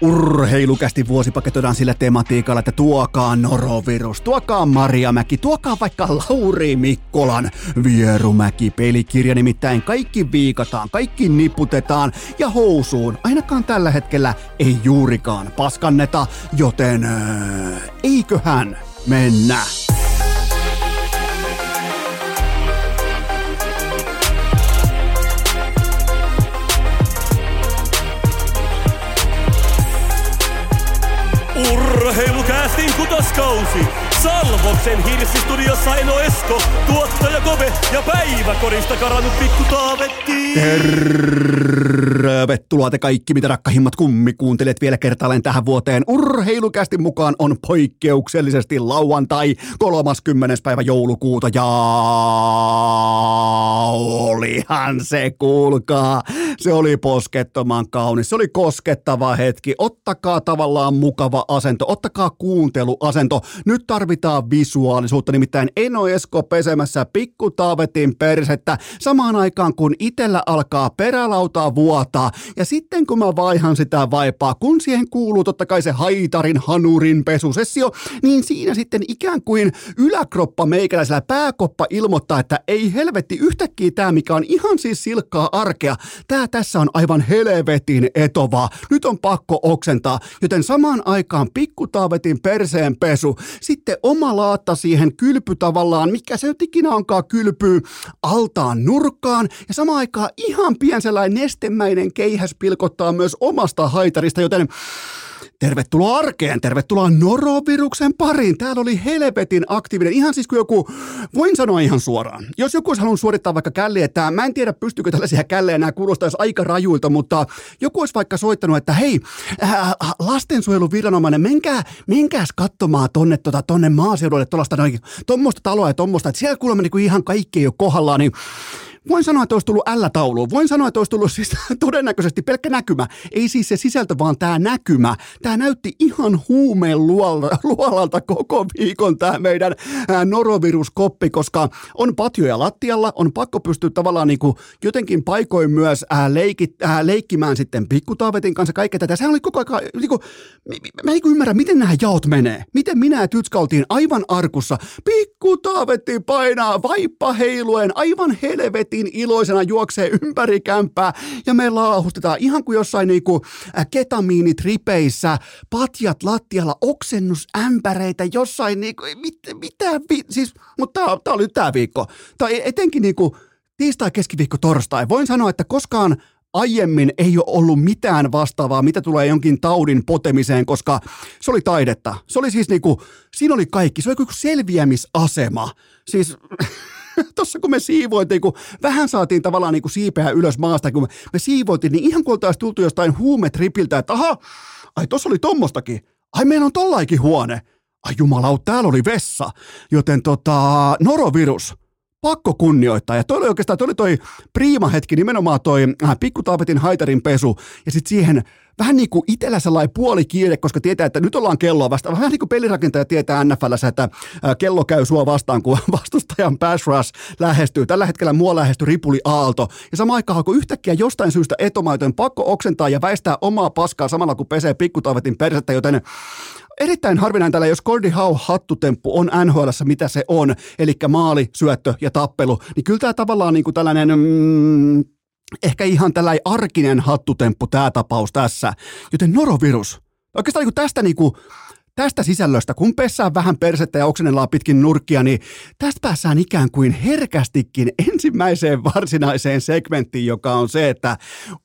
Urheilukästi vuosi paketoidaan sillä tematiikalla, että tuokaa norovirus, tuokaa Mariamäki, tuokaa vaikka Lauri Mikkolan Vierumäki pelikirja, nimittäin kaikki viikataan, kaikki niputetaan ja housuun. Ainakaan tällä hetkellä ei juurikaan paskanneta, joten äh, eiköhän mennä. Urheilukäästin kutoskausi. Salvoksen hirsistudiossa Eno Esko, tuottaja Kove ja päiväkorista karannut pikku Taavetti. Tervetuloa te kaikki, mitä rakkahimmat kummikuuntelijat vielä kertaalleen tähän vuoteen. Urheilukästi mukaan on poikkeuksellisesti lauantai 30. päivä joulukuuta ja olihan se, kuulkaa. Se oli poskettoman kaunis, se oli koskettava hetki. Ottakaa tavallaan mukava asento, ottakaa kuunteluasento. Nyt tarvitaan visuaalisuutta, nimittäin Eno Esko pesemässä pikku taavetin persettä samaan aikaan kun itellä alkaa perälautaa vuotaa. Ja sitten kun mä vaihan sitä vaipaa, kun siihen kuuluu totta kai se haitarin hanurin pesusessio, niin siinä sitten ikään kuin yläkroppa meikäläisellä pääkoppa ilmoittaa, että ei helvetti yhtäkkiä tämä, mikä on ihan siis silkkaa arkea, tämä tässä on aivan helvetin etovaa. Nyt on pakko oksentaa, joten samaan aikaan pikkutaavetin perseen pesu, sitten oma laatta siihen kylpy tavallaan, mikä se nyt ikinä onkaan kylpyy, altaan nurkkaan. Ja samaan aikaan ihan pien sellainen nestemäinen keihäs pilkottaa myös omasta haitarista, joten Tervetuloa arkeen, tervetuloa noroviruksen pariin. Täällä oli helvetin aktiivinen, ihan siis kuin joku, voin sanoa ihan suoraan. Jos joku olisi halunnut suorittaa vaikka källiä, että mä en tiedä pystyykö tällaisia källejä, nämä kuulostaisi aika rajuilta, mutta joku olisi vaikka soittanut, että hei, äh, lastensuojeluviranomainen, menkää, menkääs katsomaan tonne, tota, tonne maaseudulle tuommoista taloa ja tuommoista, että siellä kuulemma niin kuin ihan kaikki ei ole kohdallaan, niin Voin sanoa, että olisi tullut L-taulu. Voin sanoa, että olisi tullut siis todennäköisesti pelkkä näkymä. Ei siis se sisältö, vaan tämä näkymä. Tämä näytti ihan huumeen luolalta koko viikon tämä meidän noroviruskoppi, koska on patjoja lattialla, on pakko pystyä tavallaan niin kuin jotenkin paikoin myös ää, ää, leikkimään sitten pikkutaavetin kanssa kaikkea tätä. Sehän oli koko ajan, niin kuin, mä en ymmärrä, miten nämä jaot menee. Miten minä ja aivan arkussa. Pikkutaavetti painaa vaippa heiluen, aivan helvetin helvetin iloisena juoksee ympäri kämppää ja me laahustetaan ihan kuin jossain niinku ketamiinitripeissä, patjat lattialla, oksennusämpäreitä jossain niinku, mit, mitä, vi, siis, mutta tää, tää oli tää viikko. Tai etenkin niinku tiistai, keskiviikko, torstai. Voin sanoa, että koskaan aiemmin ei ole ollut mitään vastaavaa, mitä tulee jonkin taudin potemiseen, koska se oli taidetta. Se oli siis niinku, siinä oli kaikki. Se oli kuin selviämisasema. Siis tuossa kun me siivoitiin, kun vähän saatiin tavallaan niin kuin siipeä ylös maasta, kun me siivoitiin, niin ihan kun oltaisiin tultu jostain huumetripiltä, että aha, ai tuossa oli tommostakin, ai meillä on tollaikin huone, ai jumalauta, täällä oli vessa, joten tota, norovirus, pakko kunnioittaa. Ja toi oli oikeastaan, toi oli toi priima hetki, nimenomaan toi äh, pikkutaavetin haitarin pesu, ja sitten siihen vähän niin kuin itsellä sellainen puoli kiire, koska tietää, että nyt ollaan kelloa vastaan. Vähän niin kuin pelirakentaja tietää NFLssä, että äh, kello käy sua vastaan, kun vastustajan pass rush lähestyy. Tällä hetkellä mua lähestyy Ripuli Aalto. Ja sama aikaan, kun yhtäkkiä jostain syystä etomaitojen pakko oksentaa ja väistää omaa paskaa samalla, kun pesee pikkutaavetin persettä, joten erittäin harvinainen tällä, jos Gordy Howe hattutemppu on nhl mitä se on, eli maali, syöttö ja tappelu, niin kyllä tämä tavallaan niin kuin tällainen mm, ehkä ihan tällainen arkinen hattutemppu tämä tapaus tässä. Joten norovirus. Oikeastaan niin tästä niin kuin, tästä sisällöstä, kun pessään vähän persettä ja oksennellaan pitkin nurkkia, niin tästä päässään ikään kuin herkästikin ensimmäiseen varsinaiseen segmenttiin, joka on se, että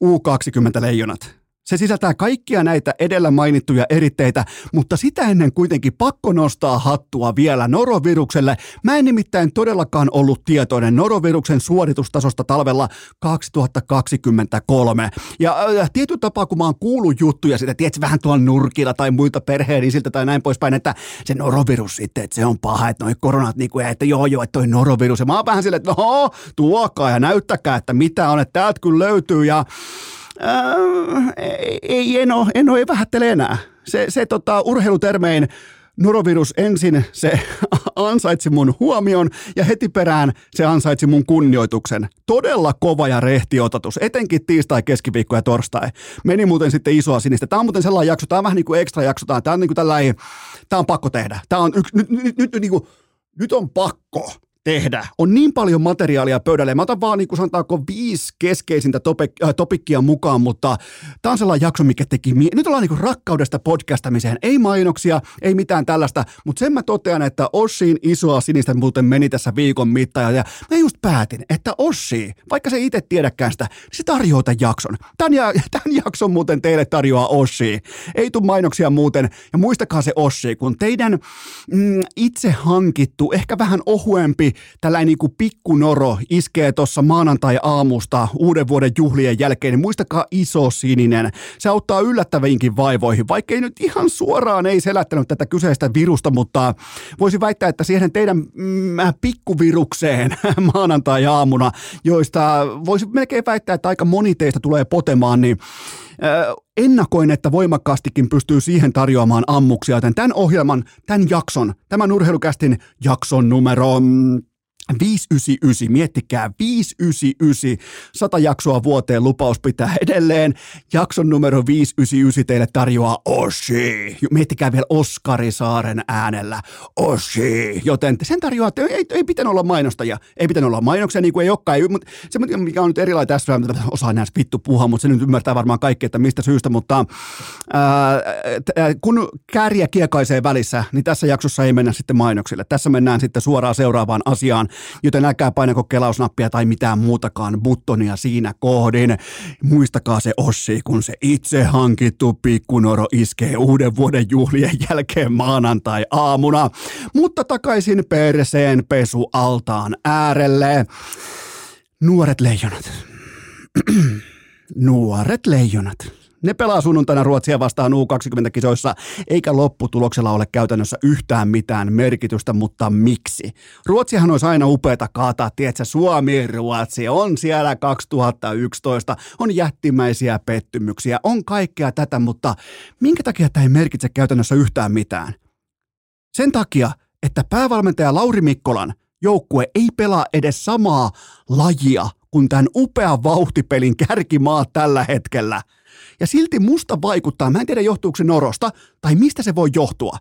U20 leijonat se sisältää kaikkia näitä edellä mainittuja eritteitä, mutta sitä ennen kuitenkin pakko nostaa hattua vielä norovirukselle. Mä en nimittäin todellakaan ollut tietoinen noroviruksen suoritustasosta talvella 2023. Ja äh, tietyllä tapaa, kun mä oon kuullut juttuja sitä, tiedätkö, vähän tuolla nurkilla tai muilta perheenisiltä tai näin poispäin, että se norovirus sitten, että se on paha, että noi koronat, niin kuin, että joo joo, että toi norovirus. Ja mä oon vähän silleen, että no, tuokaa ja näyttäkää, että mitä on, että täältä kyllä löytyy ja Äh, ei, Eno, Eno ei vähättele enää. Se, se tota, urheilutermein norovirus ensin se ansaitsi mun huomion ja heti perään se ansaitsi mun kunnioituksen. Todella kova ja rehti otatus, etenkin tiistai, keskiviikko ja torstai. Meni muuten sitten isoa sinistä. Tämä on muuten sellainen jakso, tämä on vähän niin kuin ekstra jakso, tämä on niin kuin tällainen, tämä on pakko tehdä. Tämä on yksi, nyt, nyt, nyt, nyt, niin kuin, nyt on pakko tehdä. On niin paljon materiaalia pöydälle. Mä otan vaan niin kuin sanotaanko viisi keskeisintä topik- äh, topikkia mukaan, mutta tämä on sellainen jakso, mikä teki... Mie- Nyt ollaan niin kuin rakkaudesta podcastamiseen. Ei mainoksia, ei mitään tällaista, mutta sen mä totean, että Ossin isoa sinistä muuten meni tässä viikon mittaan. Ja mä just päätin, että Ossi, vaikka se itse tiedäkään sitä, niin se tarjoaa tämän jakson. Tämän, ja, tämän jakson muuten teille tarjoaa Ossi. Ei tule mainoksia muuten. Ja muistakaa se Ossi, kun teidän mm, itse hankittu, ehkä vähän ohuempi tällainen niin pikkunoro iskee tuossa maanantai-aamusta uuden vuoden juhlien jälkeen, niin muistakaa iso sininen. Se auttaa yllättäviinkin vaivoihin, vaikka ei nyt ihan suoraan ei selättänyt tätä kyseistä virusta, mutta voisi väittää, että siihen teidän mm, pikkuvirukseen maanantai-aamuna, joista voisi melkein väittää, että aika moni teistä tulee potemaan, niin ennakoin, että voimakkaastikin pystyy siihen tarjoamaan ammuksia, joten tämän ohjelman, tämän jakson, tämän urheilukästin jakson numero 599, miettikää 599, 100 jaksoa vuoteen lupaus pitää edelleen. Jakson numero 599 teille tarjoaa Oshi. Miettikää vielä Oskari Saaren äänellä. Oshi. Joten sen tarjoaa, että ei, ei pitänyt olla mainostajia. Ei pitänyt olla mainoksia, niin kuin ei olekaan. Mutta se, mikä on nyt erilainen tässä, osaa näistä vittu puhua, mutta se nyt ymmärtää varmaan kaikki, että mistä syystä. Mutta ää, kun kääriä kiekaisee välissä, niin tässä jaksossa ei mennä sitten mainoksille. Tässä mennään sitten suoraan seuraavaan asiaan joten älkää painako kelausnappia tai mitään muutakaan buttonia siinä kohdin. Muistakaa se Ossi, kun se itse hankittu pikkunoro iskee uuden vuoden juhlien jälkeen maanantai-aamuna. Mutta takaisin perseen pesualtaan äärelle. Nuoret leijonat. Nuoret leijonat. Ne pelaa sunnuntaina Ruotsia vastaan U20-kisoissa, eikä lopputuloksella ole käytännössä yhtään mitään merkitystä, mutta miksi? Ruotsihan olisi aina upeata kaataa, tietsä, Suomi-Ruotsi on siellä 2011, on jättimäisiä pettymyksiä, on kaikkea tätä, mutta minkä takia tämä ei merkitse käytännössä yhtään mitään? Sen takia, että päävalmentaja Lauri Mikkolan joukkue ei pelaa edes samaa lajia kuin tämän upean vauhtipelin kärkimaa tällä hetkellä – ja silti musta vaikuttaa, mä en tiedä johtuuko se norosta tai mistä se voi johtua,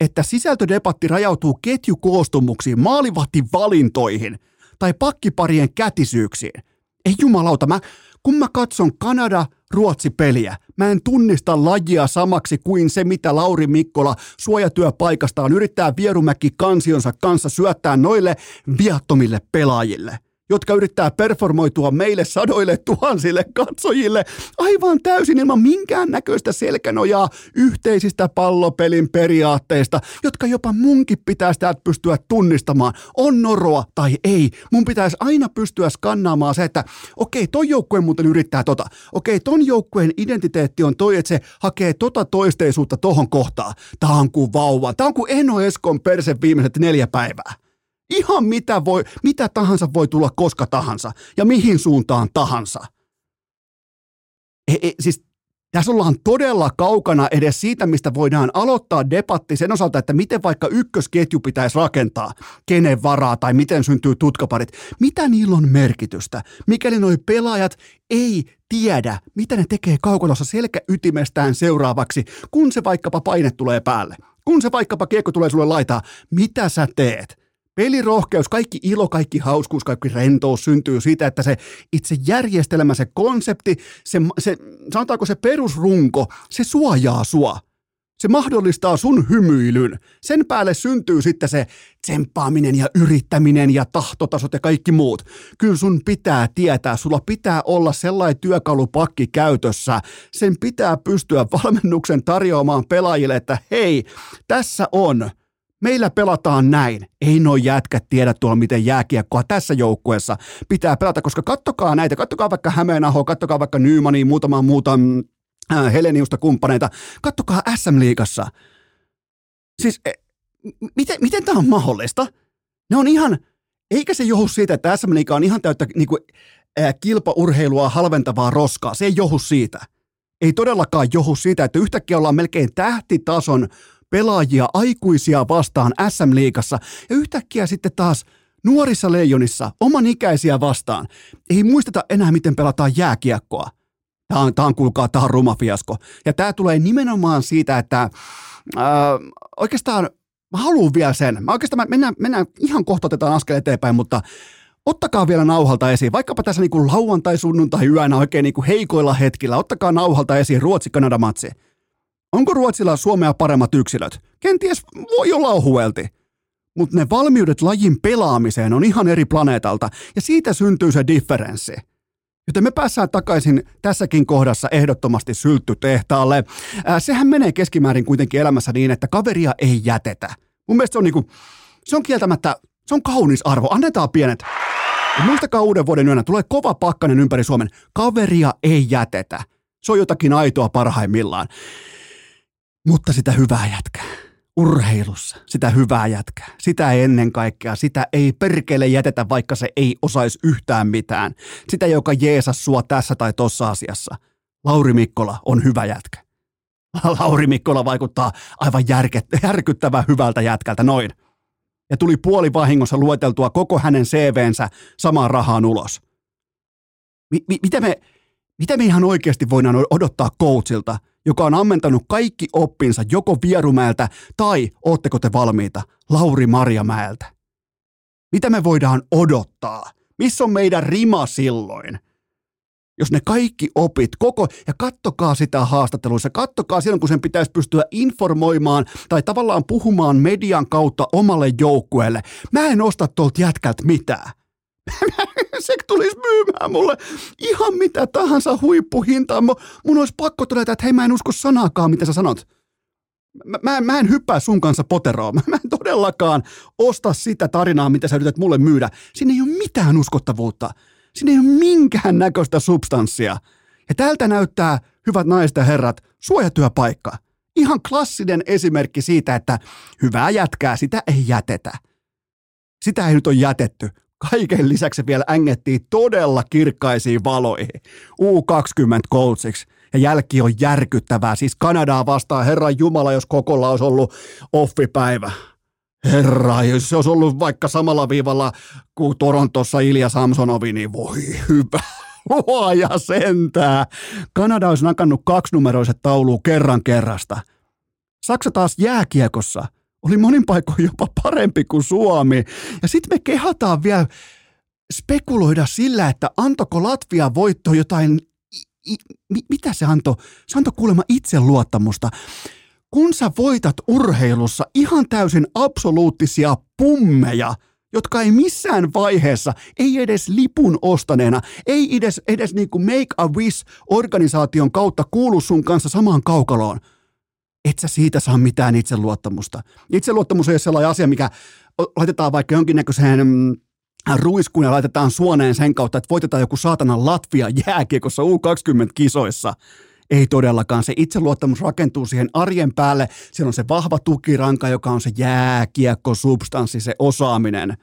että sisältödebatti rajautuu ketjukoostumuksiin, maalivahtivalintoihin tai pakkiparien kätisyyksiin. Ei jumalauta, mä, kun mä katson Kanada-Ruotsi-peliä, mä en tunnista lajia samaksi kuin se, mitä Lauri Mikkola suojatyöpaikastaan yrittää Vierumäki kansionsa kanssa syöttää noille viattomille pelaajille – jotka yrittää performoitua meille sadoille tuhansille katsojille aivan täysin ilman minkään näköistä selkänojaa yhteisistä pallopelin periaatteista, jotka jopa munkin pitäisi täältä pystyä tunnistamaan. On noroa tai ei. Mun pitäisi aina pystyä skannaamaan se, että okei, toi joukkue muuten yrittää tota. Okei, ton joukkueen identiteetti on toi, että se hakee tota toisteisuutta tohon kohtaan. Tää on kuin vauva. Tää on kuin Eno Eskon perse viimeiset neljä päivää. Ihan mitä, voi, mitä tahansa voi tulla koska tahansa ja mihin suuntaan tahansa. E, e, siis tässä ollaan todella kaukana edes siitä, mistä voidaan aloittaa debatti sen osalta, että miten vaikka ykkösketju pitäisi rakentaa, kenen varaa tai miten syntyy tutkaparit. Mitä niillä on merkitystä, mikäli nuo pelaajat ei tiedä, mitä ne tekee kaukolossa selkäytimestään seuraavaksi, kun se vaikkapa paine tulee päälle. Kun se vaikkapa kiekko tulee sulle laitaa, mitä sä teet? Pelirohkeus, kaikki ilo, kaikki hauskuus, kaikki rentous syntyy siitä, että se itse järjestelmä, se konsepti, se, se, sanotaanko se perusrunko, se suojaa sua. Se mahdollistaa sun hymyilyn. Sen päälle syntyy sitten se tsemppaaminen ja yrittäminen ja tahtotasot ja kaikki muut. Kyllä sun pitää tietää, sulla pitää olla sellainen työkalupakki käytössä. Sen pitää pystyä valmennuksen tarjoamaan pelaajille, että hei, tässä on – Meillä pelataan näin. Ei noin jätkät tiedä tuolla, miten jääkiekkoa tässä joukkueessa pitää pelata, koska kattokaa näitä, kattokaa vaikka Hämeenaho, kattokaa vaikka Nymani, muutama muuta äh, Heleniusta kumppaneita, kattokaa SM-liigassa. Siis e, miten, miten tämä on mahdollista? Ne on ihan, eikä se johdu siitä, että SM Liiga on ihan täyttä niin kuin, äh, kilpaurheilua halventavaa roskaa. Se ei johdu siitä. Ei todellakaan johdu siitä, että yhtäkkiä ollaan melkein tähtitason pelaajia, aikuisia vastaan SM-liigassa ja yhtäkkiä sitten taas nuorissa leijonissa, oman ikäisiä vastaan, ei muisteta enää miten pelataan jääkiekkoa. Tämä on, tämä on kuulkaa, tämä on ruma fiasko. Ja tämä tulee nimenomaan siitä, että äh, oikeastaan mä haluan vielä sen. Mä oikeastaan mennään, mennään ihan kohta otetaan askel eteenpäin, mutta ottakaa vielä nauhalta esiin, vaikkapa tässä niin kuin lauantai, sunnuntai, yönä oikein niin kuin heikoilla hetkillä, ottakaa nauhalta esiin Ruotsi-Kanada-matsi. Onko Ruotsilla Suomea paremmat yksilöt? Kenties voi olla ohuelti. Mutta ne valmiudet lajin pelaamiseen on ihan eri planeetalta, ja siitä syntyy se differenssi. Joten me päässään takaisin tässäkin kohdassa ehdottomasti sylttytehtaalle. Ää, sehän menee keskimäärin kuitenkin elämässä niin, että kaveria ei jätetä. Mun mielestä se on, niinku, se on kieltämättä, se on kaunis arvo. Annetaan pienet. Ja muistakaa uuden vuoden yönä, tulee kova pakkanen ympäri Suomen. Kaveria ei jätetä. Se on jotakin aitoa parhaimmillaan. Mutta sitä hyvää jätkää urheilussa sitä hyvää jätkää. Sitä ei ennen kaikkea, sitä ei perkele jätetä, vaikka se ei osaisi yhtään mitään. Sitä, joka jeesas sua tässä tai tossa asiassa. Lauri Mikkola on hyvä jätkä. Lauri Mikkola vaikuttaa aivan järkyttävän hyvältä jätkältä, noin. Ja tuli puoli vahingossa lueteltua koko hänen CVnsä samaan rahaan ulos. Mi- mi- mitä, me, mitä me ihan oikeasti voidaan odottaa coachilta – joka on ammentanut kaikki oppinsa joko Vierumäeltä tai, ootteko te valmiita, Lauri Marjamäeltä. Mitä me voidaan odottaa? Missä on meidän rima silloin? Jos ne kaikki opit koko, ja kattokaa sitä haastatteluissa, kattokaa silloin, kun sen pitäisi pystyä informoimaan tai tavallaan puhumaan median kautta omalle joukkueelle. Mä en osta tuolta jätkältä mitään. se tulisi myymään mulle ihan mitä tahansa huippuhintaa. Mun olisi pakko todeta, että hei mä en usko sanaakaan, mitä sä sanot. Mä, mä, mä en hyppää sun kanssa poteroon. Mä, mä en todellakaan osta sitä tarinaa, mitä sä yrität mulle myydä. Siinä ei ole mitään uskottavuutta. Siinä ei ole minkään näköistä substanssia. Ja tältä näyttää, hyvät naiset ja herrat, suojatyöpaikka. Ihan klassinen esimerkki siitä, että hyvää jätkää, sitä ei jätetä. Sitä ei nyt ole jätetty, Kaiken lisäksi vielä ängettiin todella kirkkaisiin valoihin. U20 coachiksi. Ja jälki on järkyttävää. Siis Kanadaa vastaan, Herran Jumala, jos kokolla olisi ollut offipäivä. Herra, jos se olisi ollut vaikka samalla viivalla kuin Torontossa Ilja Samsonovi, niin voi hyvä luoja sentää. Kanada olisi nakannut kaksinumeroiset tauluun kerran kerrasta. Saksa taas jääkiekossa – oli monin paikoin jopa parempi kuin Suomi. Ja sitten me kehataan vielä spekuloida sillä, että antoko Latvia voitto jotain, i, i, mitä se antoi? Se antoi kuulemma itseluottamusta. Kun sä voitat urheilussa ihan täysin absoluuttisia pummeja, jotka ei missään vaiheessa, ei edes lipun ostaneena, ei edes, edes niin kuin Make a Wish-organisaation kautta kuulu sun kanssa samaan kaukaloon – et sä siitä saa mitään itseluottamusta. Itseluottamus ei ole sellainen asia, mikä laitetaan vaikka jonkinnäköiseen mm, ruiskuun ja laitetaan suoneen sen kautta, että voitetaan joku saatana Latvia jääkiekossa U20-kisoissa. Ei todellakaan. Se itseluottamus rakentuu siihen arjen päälle. Siellä on se vahva tukiranka, joka on se jääkiekko, substanssi, se osaaminen –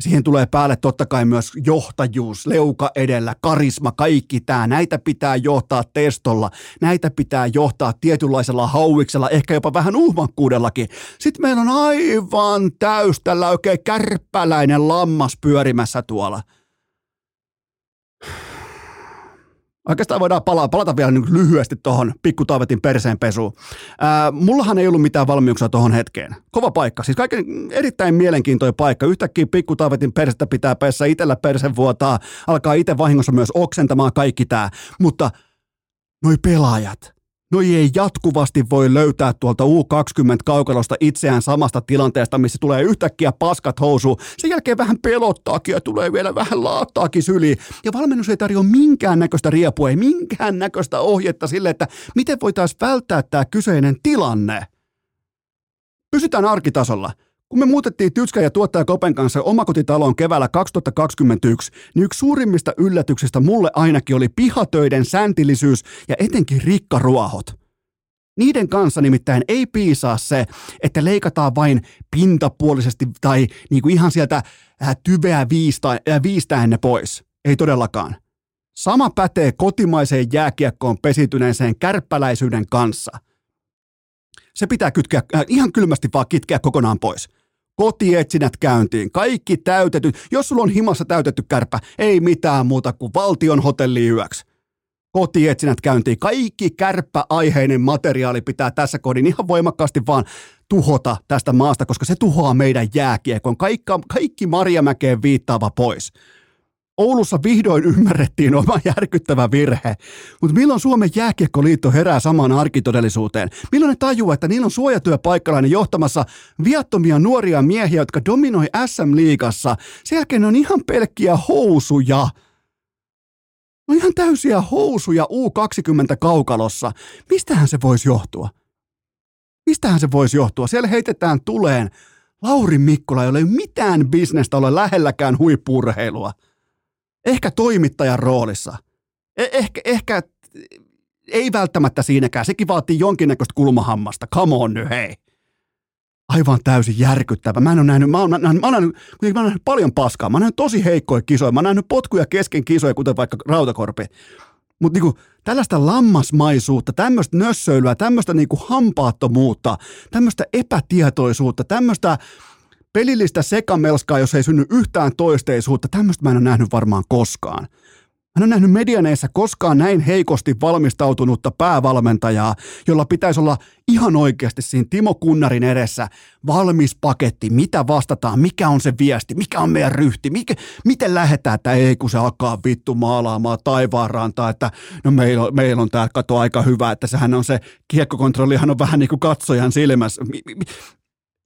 Siihen tulee päälle totta kai myös johtajuus, leuka edellä, karisma, kaikki tämä. Näitä pitää johtaa testolla, näitä pitää johtaa tietynlaisella hauiksella, ehkä jopa vähän uhmakkuudellakin. Sitten meillä on aivan täys tällä oikein kärppäläinen lammas pyörimässä tuolla – Oikeastaan voidaan palata, palata vielä niin lyhyesti tuohon pikkutaavetin perseenpesuun. Ää, mullahan ei ollut mitään valmiuksia tuohon hetkeen. Kova paikka, siis kaiken erittäin mielenkiintoinen paikka. Yhtäkkiä pikkutaavetin persettä pitää peessä itsellä persen vuotaa, alkaa itse vahingossa myös oksentamaan kaikki tämä. Mutta noi pelaajat, Noi ei jatkuvasti voi löytää tuolta U20-kaukalosta itseään samasta tilanteesta, missä tulee yhtäkkiä paskat housu. Sen jälkeen vähän pelottaakin ja tulee vielä vähän laattaakin syli. Ja valmennus ei tarjoa minkään näköistä riepua, ei minkään näköistä ohjetta sille, että miten voitaisiin välttää tämä kyseinen tilanne. Pysytään arkitasolla. Kun me muutettiin Tytskä ja tuottaja Kopen kanssa omakotitaloon keväällä 2021, niin yksi suurimmista yllätyksistä mulle ainakin oli pihatöiden säntillisyys ja etenkin rikkaruohot. Niiden kanssa nimittäin ei piisaa se, että leikataan vain pintapuolisesti tai niin kuin ihan sieltä äh, tyveä viistä, äh, viistäen ne pois. Ei todellakaan. Sama pätee kotimaiseen jääkiekkoon pesityneeseen kärppäläisyyden kanssa – Se pitää kytkeä, äh, ihan kylmästi vaan kitkeä kokonaan pois. Kotietsinät käyntiin, kaikki täytetyt. Jos sulla on himassa täytetty kärpä, ei mitään muuta kuin valtion hotelli yöksi. Kotietsinät käyntiin, kaikki kärppäaiheinen materiaali pitää tässä kohdin ihan voimakkaasti vaan tuhota tästä maasta, koska se tuhoaa meidän jääkiekon. Kaikki, kaikki Marjamäkeen viittaava pois. Oulussa vihdoin ymmärrettiin oma järkyttävä virhe, mutta milloin Suomen jääkiekkoliitto herää samaan arkitodellisuuteen? Milloin ne tajuu, että niillä on suojatyöpaikkalainen johtamassa viattomia nuoria miehiä, jotka dominoi SM-liigassa? Sen jälkeen ne on ihan pelkkiä housuja. No ihan täysiä housuja U20 kaukalossa. Mistähän se voisi johtua? Mistähän se voisi johtua? Siellä heitetään tuleen Lauri Mikkola, jolla ei ole mitään bisnestä ole lähelläkään huippurheilua ehkä toimittajan roolissa. Eh- ehkä, ehkä ei välttämättä siinäkään. Sekin vaatii jonkinnäköistä kulmahammasta. Come on nyt, hei. Aivan täysin järkyttävä. Mä en ole nähnyt, mä oon nähnyt, mä oon nähnyt, mä oon nähnyt paljon paskaa. Mä oon nähnyt tosi heikkoja kisoja. Mä oon nähnyt potkuja kesken kisoja, kuten vaikka Rautakorpi. Mutta niinku, tällaista lammasmaisuutta, tämmöistä nössöilyä, tämmöistä niinku hampaattomuutta, tämmöistä epätietoisuutta, tämmöistä pelillistä sekamelskaa, jos ei synny yhtään toisteisuutta. Tämmöistä mä en ole nähnyt varmaan koskaan. Mä en ole nähnyt medianeissa koskaan näin heikosti valmistautunutta päävalmentajaa, jolla pitäisi olla ihan oikeasti siinä Timo Kunnarin edessä valmis paketti, mitä vastataan, mikä on se viesti, mikä on meidän ryhti, mikä, miten lähdetään, että ei kun se alkaa vittu maalaamaan taivaanrantaa, että no meillä on, meillä on tämä kato aika hyvä, että sehän on se kiekkokontrollihan on vähän niin kuin katsojan silmässä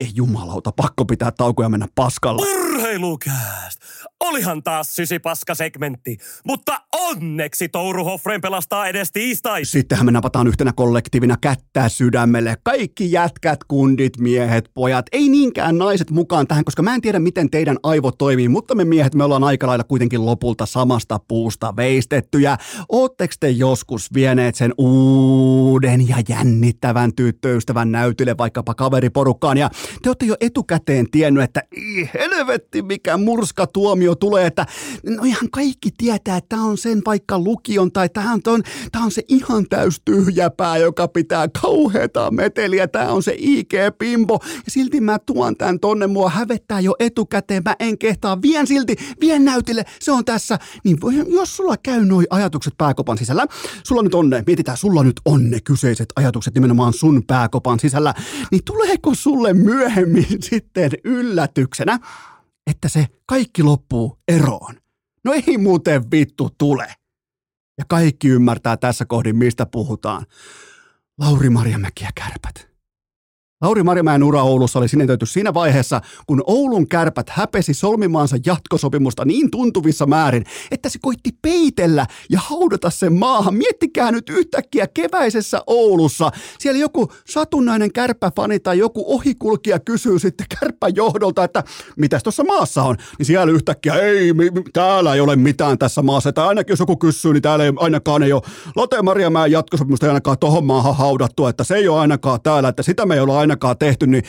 ei jumalauta, pakko pitää taukoja mennä paskalla. Urheilukääst! Olihan taas sysipaska-segmentti, mutta onneksi Touru Hoffren pelastaa edes tiistai. Sittenhän me napataan yhtenä kollektiivina kättä sydämelle. Kaikki jätkät, kundit, miehet, pojat, ei niinkään naiset mukaan tähän, koska mä en tiedä miten teidän aivo toimii, mutta me miehet, me ollaan aika lailla kuitenkin lopulta samasta puusta veistettyjä. Ootteko te joskus vieneet sen uuden ja jännittävän tyttöystävän näytille vaikkapa kaveriporukkaan ja te olette jo etukäteen tiennyt, että helvetti mikä murska tuomio tulee, että no ihan kaikki tietää, että tämä on sen vaikka lukion tai tämä on, ton, tämä on se ihan täys tyhjäpää, joka pitää kauheata meteliä, tämä on se IG-pimpo ja silti mä tuon tämän tonne, mua hävettää jo etukäteen, mä en kehtaa, vien silti, vien näytille, se on tässä, niin jos sulla käy noi ajatukset pääkopan sisällä, sulla nyt on ne, mietitään, sulla nyt on ne kyseiset ajatukset nimenomaan sun pääkopan sisällä, niin tuleeko sulle myöhemmin sitten yllätyksenä, että se kaikki loppuu eroon. No ei muuten vittu tule. Ja kaikki ymmärtää tässä kohdin, mistä puhutaan. Lauri Marjamäki ja kärpät. Lauri Marjamäen ura Oulussa oli sinetöity siinä vaiheessa, kun Oulun kärpät häpesi solmimaansa jatkosopimusta niin tuntuvissa määrin, että se koitti peitellä ja haudata sen maahan. Miettikää nyt yhtäkkiä keväisessä Oulussa. Siellä joku satunnainen kärppäfani tai joku ohikulkija kysyy sitten kärppäjohdolta, että mitäs tuossa maassa on. Niin siellä yhtäkkiä, ei, mi, täällä ei ole mitään tässä maassa. Tai ainakin jos joku kysyy, niin täällä ei ainakaan ei ole Lotte Marjamäen jatkosopimusta ei ainakaan tohon maahan haudattu, että se ei ole ainakaan täällä, että sitä me ei ole ainakaan tehty, niin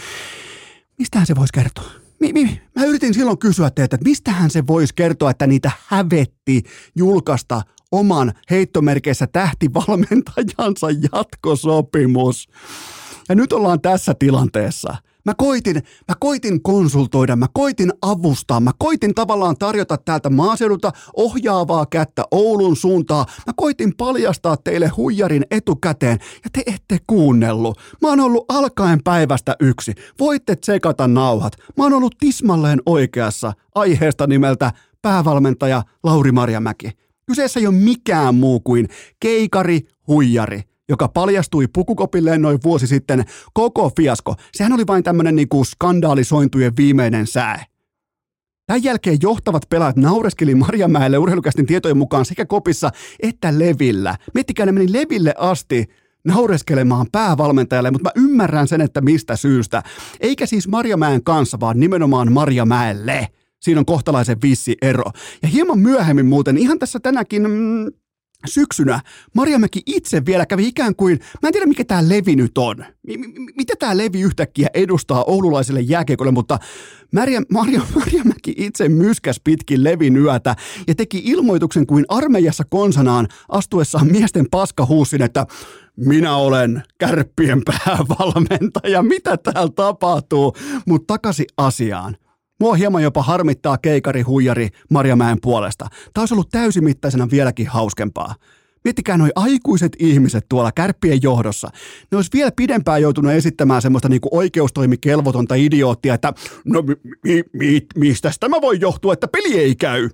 mistähän se voisi kertoa? Mi, mi, mä yritin silloin kysyä teiltä, että mistähän se voisi kertoa, että niitä hävetti julkaista oman heittomerkeissä tähtivalmentajansa jatkosopimus. Ja nyt ollaan tässä tilanteessa – Mä koitin, mä koitin konsultoida, mä koitin avustaa, mä koitin tavallaan tarjota täältä maaseudulta ohjaavaa kättä Oulun suuntaan. Mä koitin paljastaa teille huijarin etukäteen ja te ette kuunnellut. Mä oon ollut alkaen päivästä yksi. Voitte tsekata nauhat. Mä oon ollut tismalleen oikeassa aiheesta nimeltä päävalmentaja Lauri Marjamäki. Kyseessä ei ole mikään muu kuin keikari huijari joka paljastui pukukopilleen noin vuosi sitten, koko fiasko. Sehän oli vain tämmöinen niinku skandaalisointujen viimeinen sää. Tämän jälkeen johtavat pelaajat naureskeli Marjamäelle urheilukästin tietojen mukaan sekä kopissa että levillä. Miettikää, ne meni leville asti naureskelemaan päävalmentajalle, mutta mä ymmärrän sen, että mistä syystä. Eikä siis Marjamäen kanssa, vaan nimenomaan Marjamäelle. Siinä on kohtalaisen vissi ero. Ja hieman myöhemmin muuten, ihan tässä tänäkin mm, syksynä Marjamäki itse vielä kävi ikään kuin, mä en tiedä mikä tämä levi nyt on. M- mitä tämä Levi yhtäkkiä edustaa oululaiselle jääkiekolle, mutta Marja, Marja, Marjamäki itse myskäs pitkin Levin yötä ja teki ilmoituksen kuin armeijassa konsanaan astuessaan miesten paskahuussin, että minä olen kärppien päävalmentaja, mitä täällä tapahtuu, mutta takaisin asiaan. Mua hieman jopa harmittaa keikari huijari Marjamäen puolesta. Tämä olisi ollut täysimittaisena vieläkin hauskempaa. Miettikää noi aikuiset ihmiset tuolla kärppien johdossa. Ne olisi vielä pidempään joutunut esittämään semmoista niinku oikeustoimikelvotonta idioottia, että no mi, mi, mi, mistä tämä voi johtua, että peli ei käy.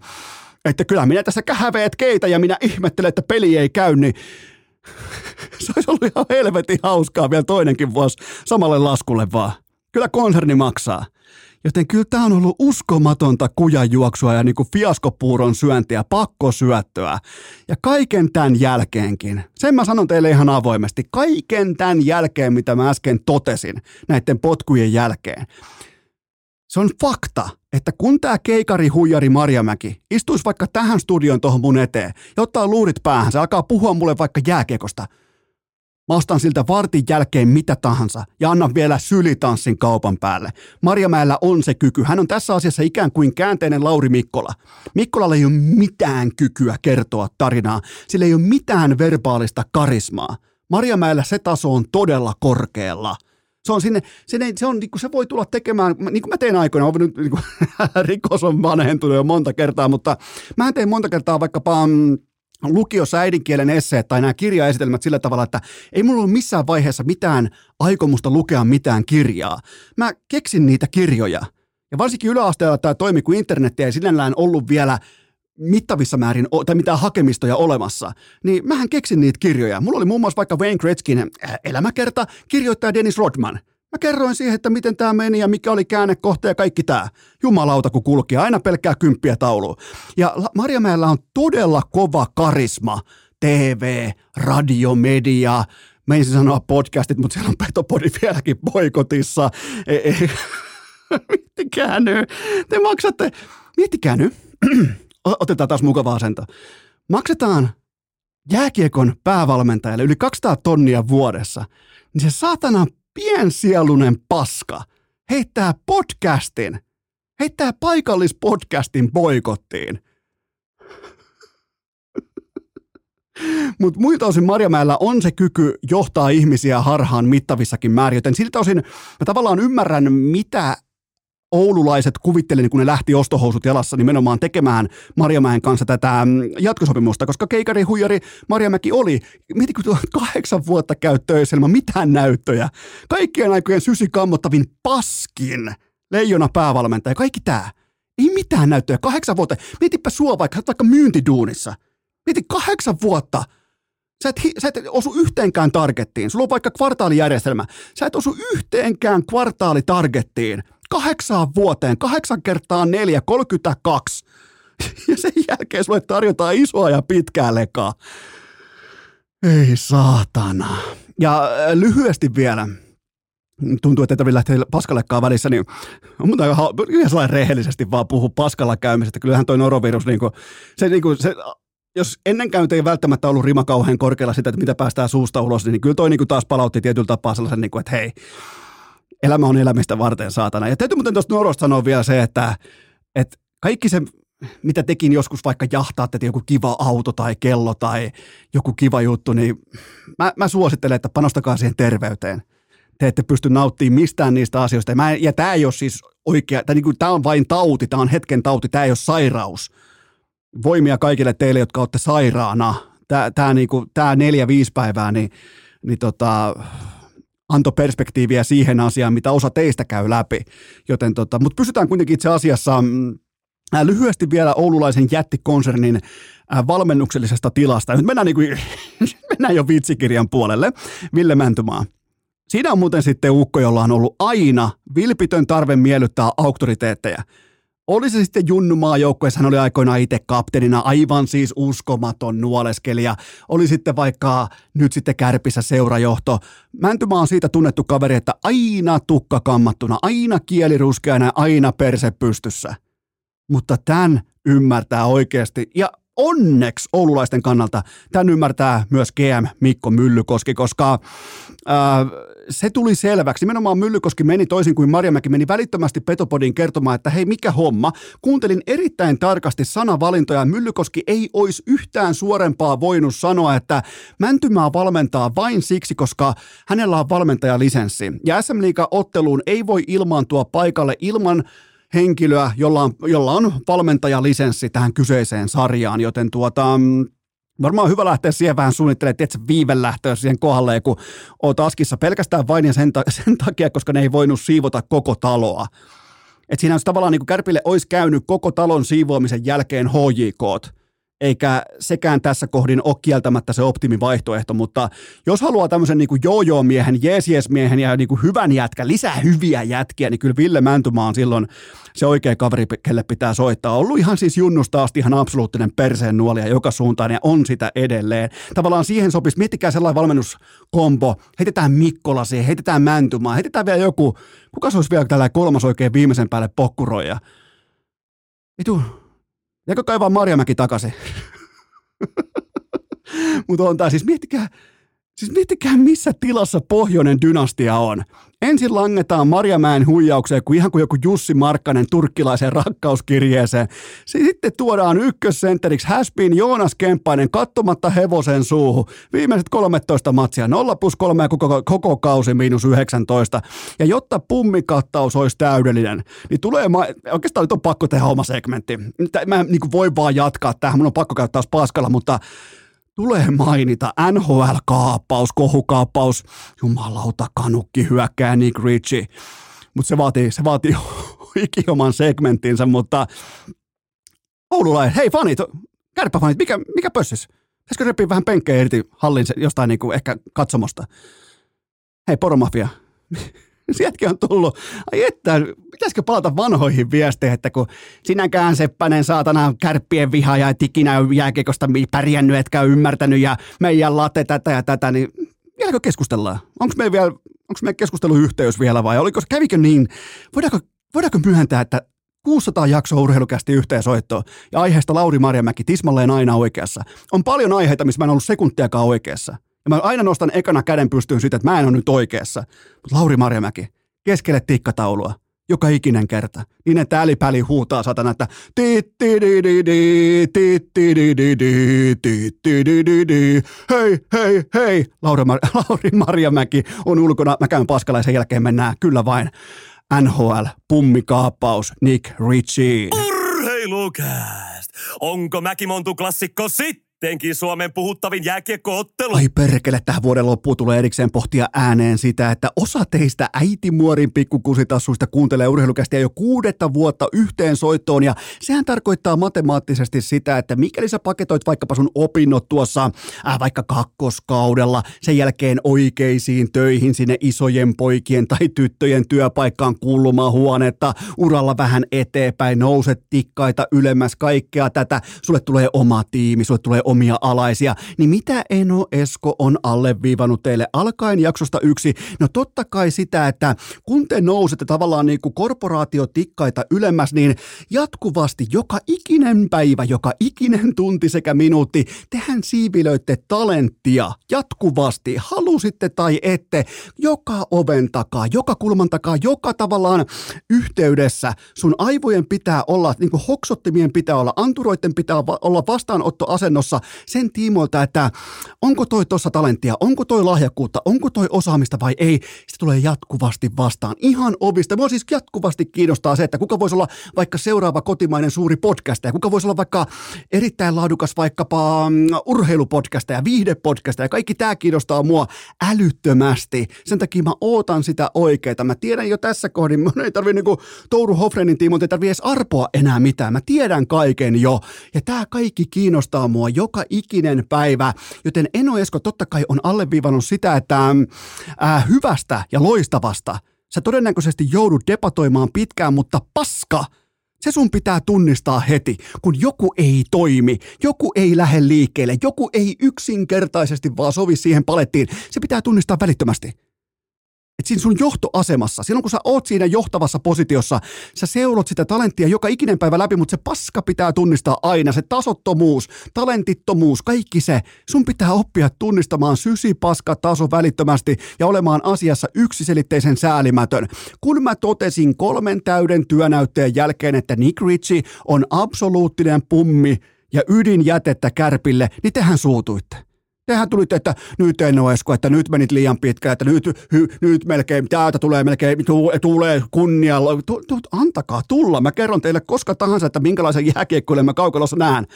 Että kyllä minä tässä kähäveet keitä ja minä ihmettelen, että peli ei käy, niin se olisi ollut ihan helvetin hauskaa vielä toinenkin vuosi samalle laskulle vaan. Kyllä konserni maksaa. Joten kyllä tämä on ollut uskomatonta kujajuoksua ja niin kuin fiaskopuuron syöntiä, pakkosyöttöä. Ja kaiken tämän jälkeenkin, sen mä sanon teille ihan avoimesti, kaiken tämän jälkeen, mitä mä äsken totesin näiden potkujen jälkeen, se on fakta, että kun tämä keikari huijari Marjamäki istuisi vaikka tähän studion tuohon mun eteen ja ottaa luurit päähän, se alkaa puhua mulle vaikka jääkiekosta – Mä ostan siltä vartin jälkeen mitä tahansa ja annan vielä sylitanssin kaupan päälle. Marjamäellä on se kyky. Hän on tässä asiassa ikään kuin käänteinen Lauri Mikkola. Mikkolalla ei ole mitään kykyä kertoa tarinaa. Sillä ei ole mitään verbaalista karismaa. Marjamäellä se taso on todella korkealla. Se on sinne, sinne se, on, niin se voi tulla tekemään, niin kuin mä teen aikoina, nyt, niin kuin, rikos on vanhentunut jo monta kertaa, mutta mä teen monta kertaa vaikkapa mm, lukiossa äidinkielen esseet tai nämä kirjaesitelmät sillä tavalla, että ei mulla ollut missään vaiheessa mitään aikomusta lukea mitään kirjaa. Mä keksin niitä kirjoja. Ja varsinkin yläasteella tämä toimi, kun internet ei sinällään ollut vielä mittavissa määrin tai mitään hakemistoja olemassa, niin mähän keksin niitä kirjoja. Mulla oli muun muassa vaikka Wayne Gretzkin elämäkerta, kirjoittaja Dennis Rodman – Mä kerroin siihen, että miten tämä meni ja mikä oli käännekohta ja kaikki tämä. Jumalauta, kun kulki aina pelkkää kymppiä taulu. Ja Marjamäellä on todella kova karisma. TV, radio, media, menisin sanoa podcastit, mutta siellä on Petopodi vieläkin boikotissa. E- e- miettikää nyt. Te maksatte, miettikää nyt. Otetaan taas mukava asento. Maksetaan jääkiekon päävalmentajalle yli 200 tonnia vuodessa, niin se saatana piensielunen paska heittää podcastin, heittää paikallispodcastin boikottiin. Mutta muilta osin Marjamäellä on se kyky johtaa ihmisiä harhaan mittavissakin määrin, joten siltä osin mä tavallaan ymmärrän, mitä oululaiset kuvitteli, niin kun ne lähti ostohousut jalassa nimenomaan tekemään Marjamäen kanssa tätä mm, jatkosopimusta, koska keikari huijari Marjamäki oli, mieti kun kahdeksan vuotta käy töissä ilman mitään näyttöjä. Kaikkien aikojen sysi kammottavin paskin leijona päävalmentaja, kaikki tämä. Ei mitään näyttöjä, kahdeksan vuotta. Mietipä sua vaikka, vaikka myyntiduunissa. Mieti kahdeksan vuotta. Sä et, sä et osu yhteenkään targettiin. Sulla on vaikka kvartaalijärjestelmä. Sä et osu yhteenkään kvartaalitargettiin kahdeksaan vuoteen, kahdeksan kertaa neljä, 32. Ja sen jälkeen sulle tarjotaan isoa ja pitkää lekaa. Ei saatana. Ja äh, lyhyesti vielä, tuntuu, että ei tarvitse lähteä paskallekaan välissä, niin on mun aika sellainen rehellisesti vaan puhu paskalla käymisestä. Kyllähän toi norovirus, niin kuin, se, niin kuin, se jos ennenkäyntö ei välttämättä ollut rima kauhean korkealla sitä, että mitä päästään suusta ulos, niin kyllä toi niin kuin taas palautti tietyllä tapaa sellaisen, niin kuin, että hei, elämä on elämistä varten, saatana. Ja täytyy muuten tuosta nuorosta sanoa vielä se, että, että kaikki se, mitä tekin joskus vaikka jahtaatte, että joku kiva auto tai kello tai joku kiva juttu, niin mä, mä suosittelen, että panostakaa siihen terveyteen. Te ette pysty nauttimaan mistään niistä asioista. Ja, mä, ja tämä ei ole siis oikea, tämä niin on vain tauti, tämä on hetken tauti, tämä ei ole sairaus. Voimia kaikille teille, jotka olette sairaana. Tämä, niin tämä neljä-viisi päivää, niin, niin tota, antoi perspektiiviä siihen asiaan, mitä osa teistä käy läpi. Joten tota, mutta pysytään kuitenkin itse asiassa mm, äh, lyhyesti vielä oululaisen jättikonsernin äh, valmennuksellisesta tilasta. Nyt mennään, niin kuin, mennään jo vitsikirjan puolelle. Ville Mäntymaa. Siinä on muuten sitten ukko, jolla on ollut aina vilpitön tarve miellyttää auktoriteetteja. Oli se sitten Junnu maajoukkueessa, hän oli aikoinaan itse kapteenina, aivan siis uskomaton nuoleskelija. Oli sitten vaikka nyt sitten kärpissä seurajohto. Mäntymä on siitä tunnettu kaveri, että aina tukka kammattuna, aina kieli ruskeana, aina perse pystyssä. Mutta tämän ymmärtää oikeasti, ja onneksi oululaisten kannalta tämän ymmärtää myös GM Mikko Myllykoski, koska äh, se tuli selväksi. Nimenomaan Myllykoski meni toisin kuin Marjamäki meni välittömästi Petopodin kertomaan, että hei mikä homma. Kuuntelin erittäin tarkasti sanavalintoja. Myllykoski ei olisi yhtään suorempaa voinut sanoa, että Mäntymää valmentaa vain siksi, koska hänellä on valmentajalisenssi. Ja SM Liiga-otteluun ei voi ilmaantua paikalle ilman henkilöä, jolla on, jolla on valmentajalisenssi tähän kyseiseen sarjaan, joten tuota, mm, Varmaan on hyvä lähteä siihen vähän suunnittelemaan, että viivelähtöä siihen kohdalle, kun oot askissa pelkästään vain ja sen, ta- sen takia, koska ne ei voinut siivota koko taloa. Et siinä olisi tavallaan niin kuin Kärpille olisi käynyt koko talon siivoamisen jälkeen HJK eikä sekään tässä kohdin ole kieltämättä se optimivaihtoehto, mutta jos haluaa tämmöisen niin joo-joo-miehen, jees-jees-miehen ja niin kuin hyvän jätkä, lisää hyviä jätkiä, niin kyllä Ville Mäntymaa on silloin se oikea kaveri, kelle pitää soittaa. Ollut ihan siis junnusta asti ihan absoluuttinen perseen nuolia joka suuntaan ja on sitä edelleen. Tavallaan siihen sopisi, miettikää sellainen valmennuskombo, heitetään Mikkola siihen, heitetään Mäntymaa, heitetään vielä joku, kuka se olisi vielä tällä kolmas oikein viimeisen päälle pokkuroja. Vitu, Jääkö kaivaa Marjamäki takaisin? Mutta on tää siis, miettikää, siis miettikää missä tilassa pohjoinen dynastia on. Ensin langetaan Marjamäen huijaukseen, kuin ihan kuin joku Jussi Markkanen turkkilaisen rakkauskirjeeseen. Sitten tuodaan ykkössentteriksi Häspin Joonas Kemppainen kattomatta hevosen suuhun. Viimeiset 13 matsia, 0 plus 3 ja koko, koko kausi miinus 19. Ja jotta pummikattaus olisi täydellinen, niin tulee, ma- oikeastaan nyt on pakko tehdä oma segmentti. Mä en niin voi vaan jatkaa tähän, mun on pakko käyttää paskalla, mutta tulee mainita NHL-kaappaus, kohukaappaus, jumalauta, kanukki hyökkää Nick Ritchie. Mutta se vaatii, se vaatii ikioman segmenttinsä, mutta Oululain, hei fanit, kärppäfanit, mikä, mikä pössis? Pitäisikö repiä vähän penkkejä irti hallin jostain niinku ehkä katsomosta? Hei poromafia, Sieltäkin on tullut, ai että, pitäisikö palata vanhoihin viesteihin, että kun sinäkään Seppänen saatana kärppien viha ja et ikinä jääkiekosta pärjännyt, etkä ymmärtänyt ja meidän late tätä ja tätä, niin vieläkö keskustellaan? Onko meillä vielä, onko meillä keskusteluyhteys vielä vai oliko, kävikö niin, voidaanko, voidaanko myöntää, että 600 jaksoa urheilukästi yhteensoittoa ja aiheesta Lauri Marjamäki tismalleen aina oikeassa. On paljon aiheita, missä mä en ollut sekuntiakaan oikeassa. Ja mä aina nostan ekana käden pystyyn siitä, että mä en ole nyt oikeassa. Mutta Lauri Marjamäki, keskelle tikkataulua, joka ikinen kerta. Niin että älipäli huutaa satana, että hei, hei, hei. Lauri, Mar- Lauri Marjamäki on ulkona, mä käyn paskalla ja sen jälkeen mennään kyllä vain NHL, pummikaappaus, Nick Ritchie. Urheilukääst! Onko Mäkimontu klassikko sitten? Sittenkin Suomen puhuttavin jääkiekkoottelu. Ai perkele, tähän vuoden loppuun tulee erikseen pohtia ääneen sitä, että osa teistä äitimuorin pikkukusitassuista kuuntelee urheilukästiä jo kuudetta vuotta yhteen soittoon ja sehän tarkoittaa matemaattisesti sitä, että mikäli sä paketoit vaikkapa sun opinnot tuossa äh, vaikka kakkoskaudella, sen jälkeen oikeisiin töihin sinne isojen poikien tai tyttöjen työpaikkaan kuulumaan huonetta, uralla vähän eteenpäin, nouset tikkaita ylemmäs kaikkea tätä, sulle tulee oma tiimi, sulle tulee omia alaisia, niin mitä Eno Esko on alleviivannut teille alkaen jaksosta yksi? No totta kai sitä, että kun te nousette tavallaan niin kuin korporaatiotikkaita ylemmäs, niin jatkuvasti joka ikinen päivä, joka ikinen tunti sekä minuutti, tehän siivilöitte talenttia jatkuvasti, halusitte tai ette, joka oven takaa, joka kulman takaa, joka tavallaan yhteydessä. Sun aivojen pitää olla, niin kuin hoksottimien pitää olla, anturoiden pitää olla vastaanottoasennossa, sen tiimoilta, että onko toi tuossa talenttia, onko toi lahjakkuutta, onko toi osaamista vai ei, se tulee jatkuvasti vastaan. Ihan ovista. Mua siis jatkuvasti kiinnostaa se, että kuka voisi olla vaikka seuraava kotimainen suuri podcast, ja kuka voisi olla vaikka erittäin laadukas vaikkapa mm, urheilupodcast ja viihdepodcast, ja kaikki tämä kiinnostaa mua älyttömästi. Sen takia mä ootan sitä oikeeta. Mä tiedän jo tässä kohdin, mun ei tarvi niinku Touru Hofrenin tiimoilta, ei tarvi edes arpoa enää mitään. Mä tiedän kaiken jo. Ja tämä kaikki kiinnostaa mua joka ikinen päivä, joten Eno Esko totta kai on alleviivannut sitä, että äh, hyvästä ja loistavasta sä todennäköisesti joudut debatoimaan pitkään, mutta paska, se sun pitää tunnistaa heti, kun joku ei toimi, joku ei lähde liikkeelle, joku ei yksinkertaisesti vaan sovi siihen palettiin. Se pitää tunnistaa välittömästi. Että siinä sun johtoasemassa, silloin kun sä oot siinä johtavassa positiossa, sä seulot sitä talenttia joka ikinen päivä läpi, mutta se paska pitää tunnistaa aina, se tasottomuus, talentittomuus, kaikki se. Sun pitää oppia tunnistamaan sysi paska taso välittömästi ja olemaan asiassa yksiselitteisen säälimätön. Kun mä totesin kolmen täyden työnäytteen jälkeen, että Nick Ritchie on absoluuttinen pummi ja ydinjätettä kärpille, niin tehän suutuitte. Tehän tulitte, että nyt en ole esko, että nyt menit liian pitkään, että nyt, hy, nyt melkein, täältä tulee melkein, tu, tulee kunnialla. Tu, tu, antakaa tulla, mä kerron teille koska tahansa, että minkälaisen jääkiekkoille mä kaukalossa näen.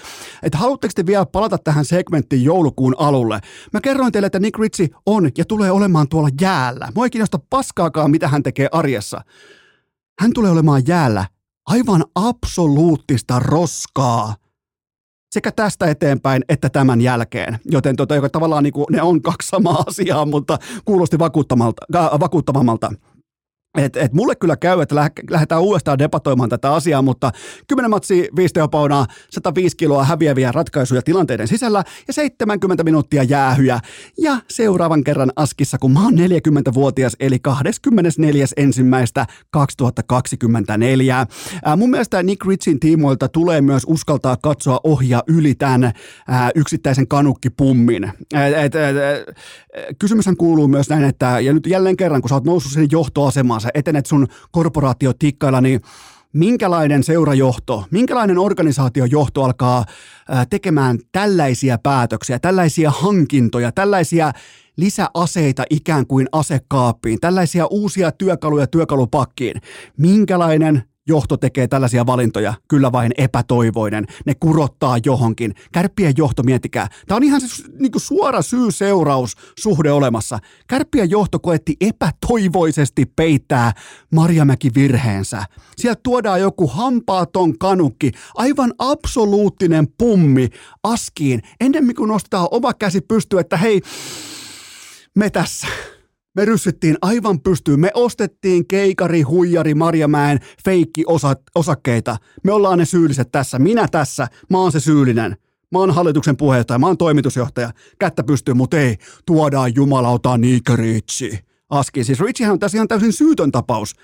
Että haluatteko te vielä palata tähän segmenttiin joulukuun alulle? Mä kerroin teille, että Nick Ritchie on ja tulee olemaan tuolla jäällä. Mua ei kiinnosta paskaakaan, mitä hän tekee arjessa. Hän tulee olemaan jäällä aivan absoluuttista roskaa – sekä tästä eteenpäin että tämän jälkeen. Joten tota, joka tavallaan niin kuin, ne on kaksi samaa asiaa, mutta kuulosti vakuuttavammalta. Et, et mulle kyllä käy, että lähdetään uudestaan debatoimaan tätä asiaa, mutta 10 matsi 5 tehopaunaa, 105 kiloa häviäviä ratkaisuja tilanteiden sisällä ja 70 minuuttia jäähyjä. Ja seuraavan kerran askissa, kun mä oon 40-vuotias, eli 24. ensimmäistä 2024. Ää, mun mielestä Nick Ritchin tiimoilta tulee myös uskaltaa katsoa ohja yli tämän ää, yksittäisen kanukkipummin. Et, et, et, kysymyshän kuuluu myös näin, että ja nyt jälleen kerran, kun sä oot noussut sen johtoasemaan, sä etenet sun korporaatiotikkailla, niin minkälainen seurajohto, minkälainen organisaatiojohto alkaa tekemään tällaisia päätöksiä, tällaisia hankintoja, tällaisia lisäaseita ikään kuin asekaappiin, tällaisia uusia työkaluja työkalupakkiin. Minkälainen johto tekee tällaisia valintoja, kyllä vain epätoivoinen. Ne kurottaa johonkin. Kärppien johto, miettikää. Tämä on ihan se niin kuin suora syy-seuraus suhde olemassa. Kärppien johto koetti epätoivoisesti peittää Marjamäki virheensä. Sieltä tuodaan joku hampaaton kanukki, aivan absoluuttinen pummi askiin, ennen kuin nostetaan oma käsi pystyyn, että hei, me tässä me ryssyttiin aivan pystyyn. Me ostettiin keikari, huijari, Marjamäen feikki osakkeita. Me ollaan ne syylliset tässä. Minä tässä. Mä oon se syyllinen. Mä oon hallituksen puheenjohtaja, mä oon toimitusjohtaja. Kättä pystyy, mutta ei. Tuodaan jumalauta Nick Ritchie. Aski. Siis Ritchiehän on tässä ihan täysin syytön tapaus.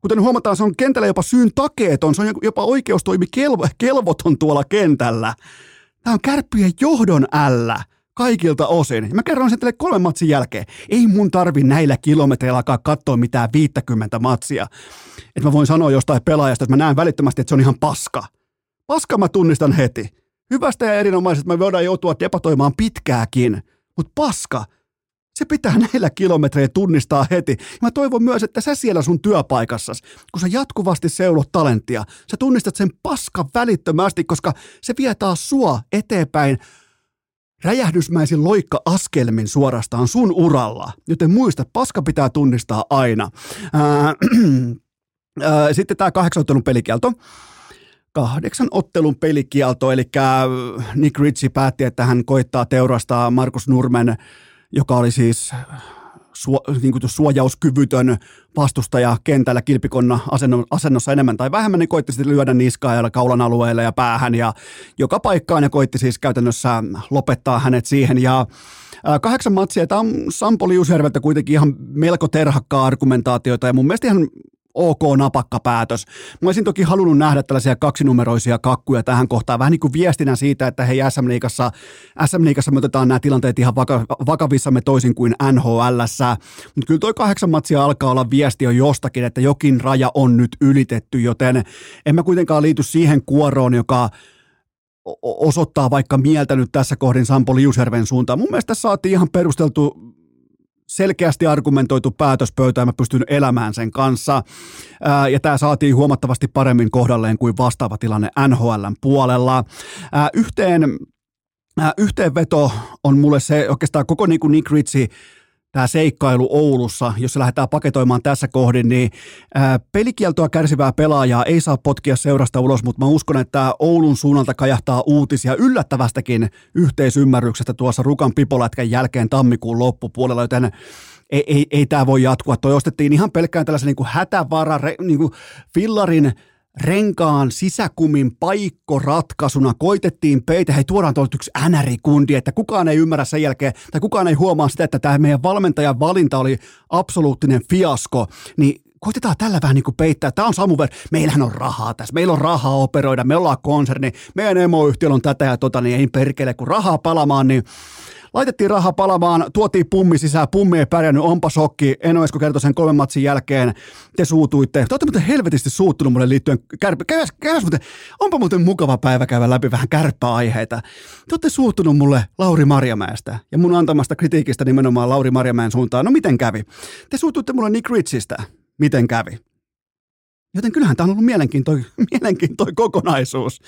Kuten huomataan, se on kentällä jopa syyn takeeton. Se on jopa oikeustoimi kelvo, kelvoton tuolla kentällä. Tämä on kärppien johdon ällä kaikilta osin. Mä kerron sen teille kolmen matsin jälkeen. Ei mun tarvi näillä kilometreillä alkaa katsoa mitään 50 matsia. Että mä voin sanoa jostain pelaajasta, että mä näen välittömästi, että se on ihan paska. Paska mä tunnistan heti. Hyvästä ja erinomaisesta me voidaan joutua debatoimaan pitkääkin. Mutta paska, se pitää näillä kilometreillä tunnistaa heti. Ja mä toivon myös, että sä siellä sun työpaikassas, kun sä jatkuvasti seulot talenttia, sä tunnistat sen paska välittömästi, koska se vie taas sua eteenpäin räjähdysmäisin loikka askelmin suorastaan sun uralla, joten muista, paska pitää tunnistaa aina. Ää, ää, sitten tämä kahdeksan ottelun pelikielto. Kahdeksan ottelun pelikielto, eli Nick Ritchie päätti, että hän koittaa teurastaa Markus Nurmen, joka oli siis su, niin kuin suojauskyvytön vastustaja kentällä kilpikonna asennossa enemmän tai vähemmän, niin koitti sitten lyödä niskaa ja kaulan alueelle ja päähän ja joka paikkaan ja koitti siis käytännössä lopettaa hänet siihen. Ja Kahdeksan matsia, tämä on Sampo Liusjärveltä kuitenkin ihan melko terhakkaa argumentaatiota ja mun mielestä ihan ok napakka päätös. Mä olisin toki halunnut nähdä tällaisia kaksinumeroisia kakkuja tähän kohtaan, vähän niin kuin viestinä siitä, että hei SM Liigassa, SM Liigassa me otetaan nämä tilanteet ihan vaka, vakavissamme toisin kuin NHL. Mutta kyllä toi kahdeksan matsia alkaa olla viesti jo jostakin, että jokin raja on nyt ylitetty, joten en mä kuitenkaan liity siihen kuoroon, joka osoittaa vaikka mieltä nyt tässä kohdin Sampo Liusjärven suuntaan. Mun mielestä saatiin ihan perusteltu selkeästi argumentoitu päätöspöytä ja mä pystyn elämään sen kanssa. Ää, ja tämä saatiin huomattavasti paremmin kohdalleen kuin vastaava tilanne NHLn puolella. Ää, yhteen, yhteenveto on mulle se oikeastaan koko niin kuin Nick Ritchie tämä seikkailu Oulussa, jos se lähdetään paketoimaan tässä kohdin, niin ää, pelikieltoa kärsivää pelaajaa ei saa potkia seurasta ulos, mutta mä uskon, että Oulun suunnalta kajahtaa uutisia yllättävästäkin yhteisymmärryksestä tuossa Rukan pipolätkän jälkeen tammikuun loppupuolella, joten ei, ei, ei tämä voi jatkua. Toi ostettiin ihan pelkkään tällaisen niin kuin hätävara, niin kuin fillarin renkaan sisäkumin paikkoratkaisuna koitettiin peitä, hei tuodaan tuolta yksi änärikundi, että kukaan ei ymmärrä sen jälkeen, tai kukaan ei huomaa sitä, että tämä meidän valmentajan valinta oli absoluuttinen fiasko, niin koitetaan tällä vähän niin kuin peittää. Tämä on Samu Ver, meillähän on rahaa tässä, meillä on rahaa operoida, me ollaan konserni, meidän emoyhtiöllä on tätä ja tota, niin ei perkele, kun rahaa palamaan, niin Laitettiin rahaa palamaan, tuotiin pummi sisään, pummi ei pärjännyt, onpa shokki. Eno Esko kertoi sen kolmen matsin jälkeen, te suutuitte. Te olette muuten helvetisti suuttunut mulle liittyen kärpä. Käväs, käväs muuten, onpa muuten mukava päivä käydä läpi vähän kärppäaiheita. Te olette suuttunut mulle Lauri Marjamäestä ja mun antamasta kritiikistä nimenomaan Lauri Marjamäen suuntaan. No miten kävi? Te suutuitte mulle Nick Richistä. Miten kävi? Joten kyllähän tämä on ollut mielenkiintoinen, mielenkiintoinen kokonaisuus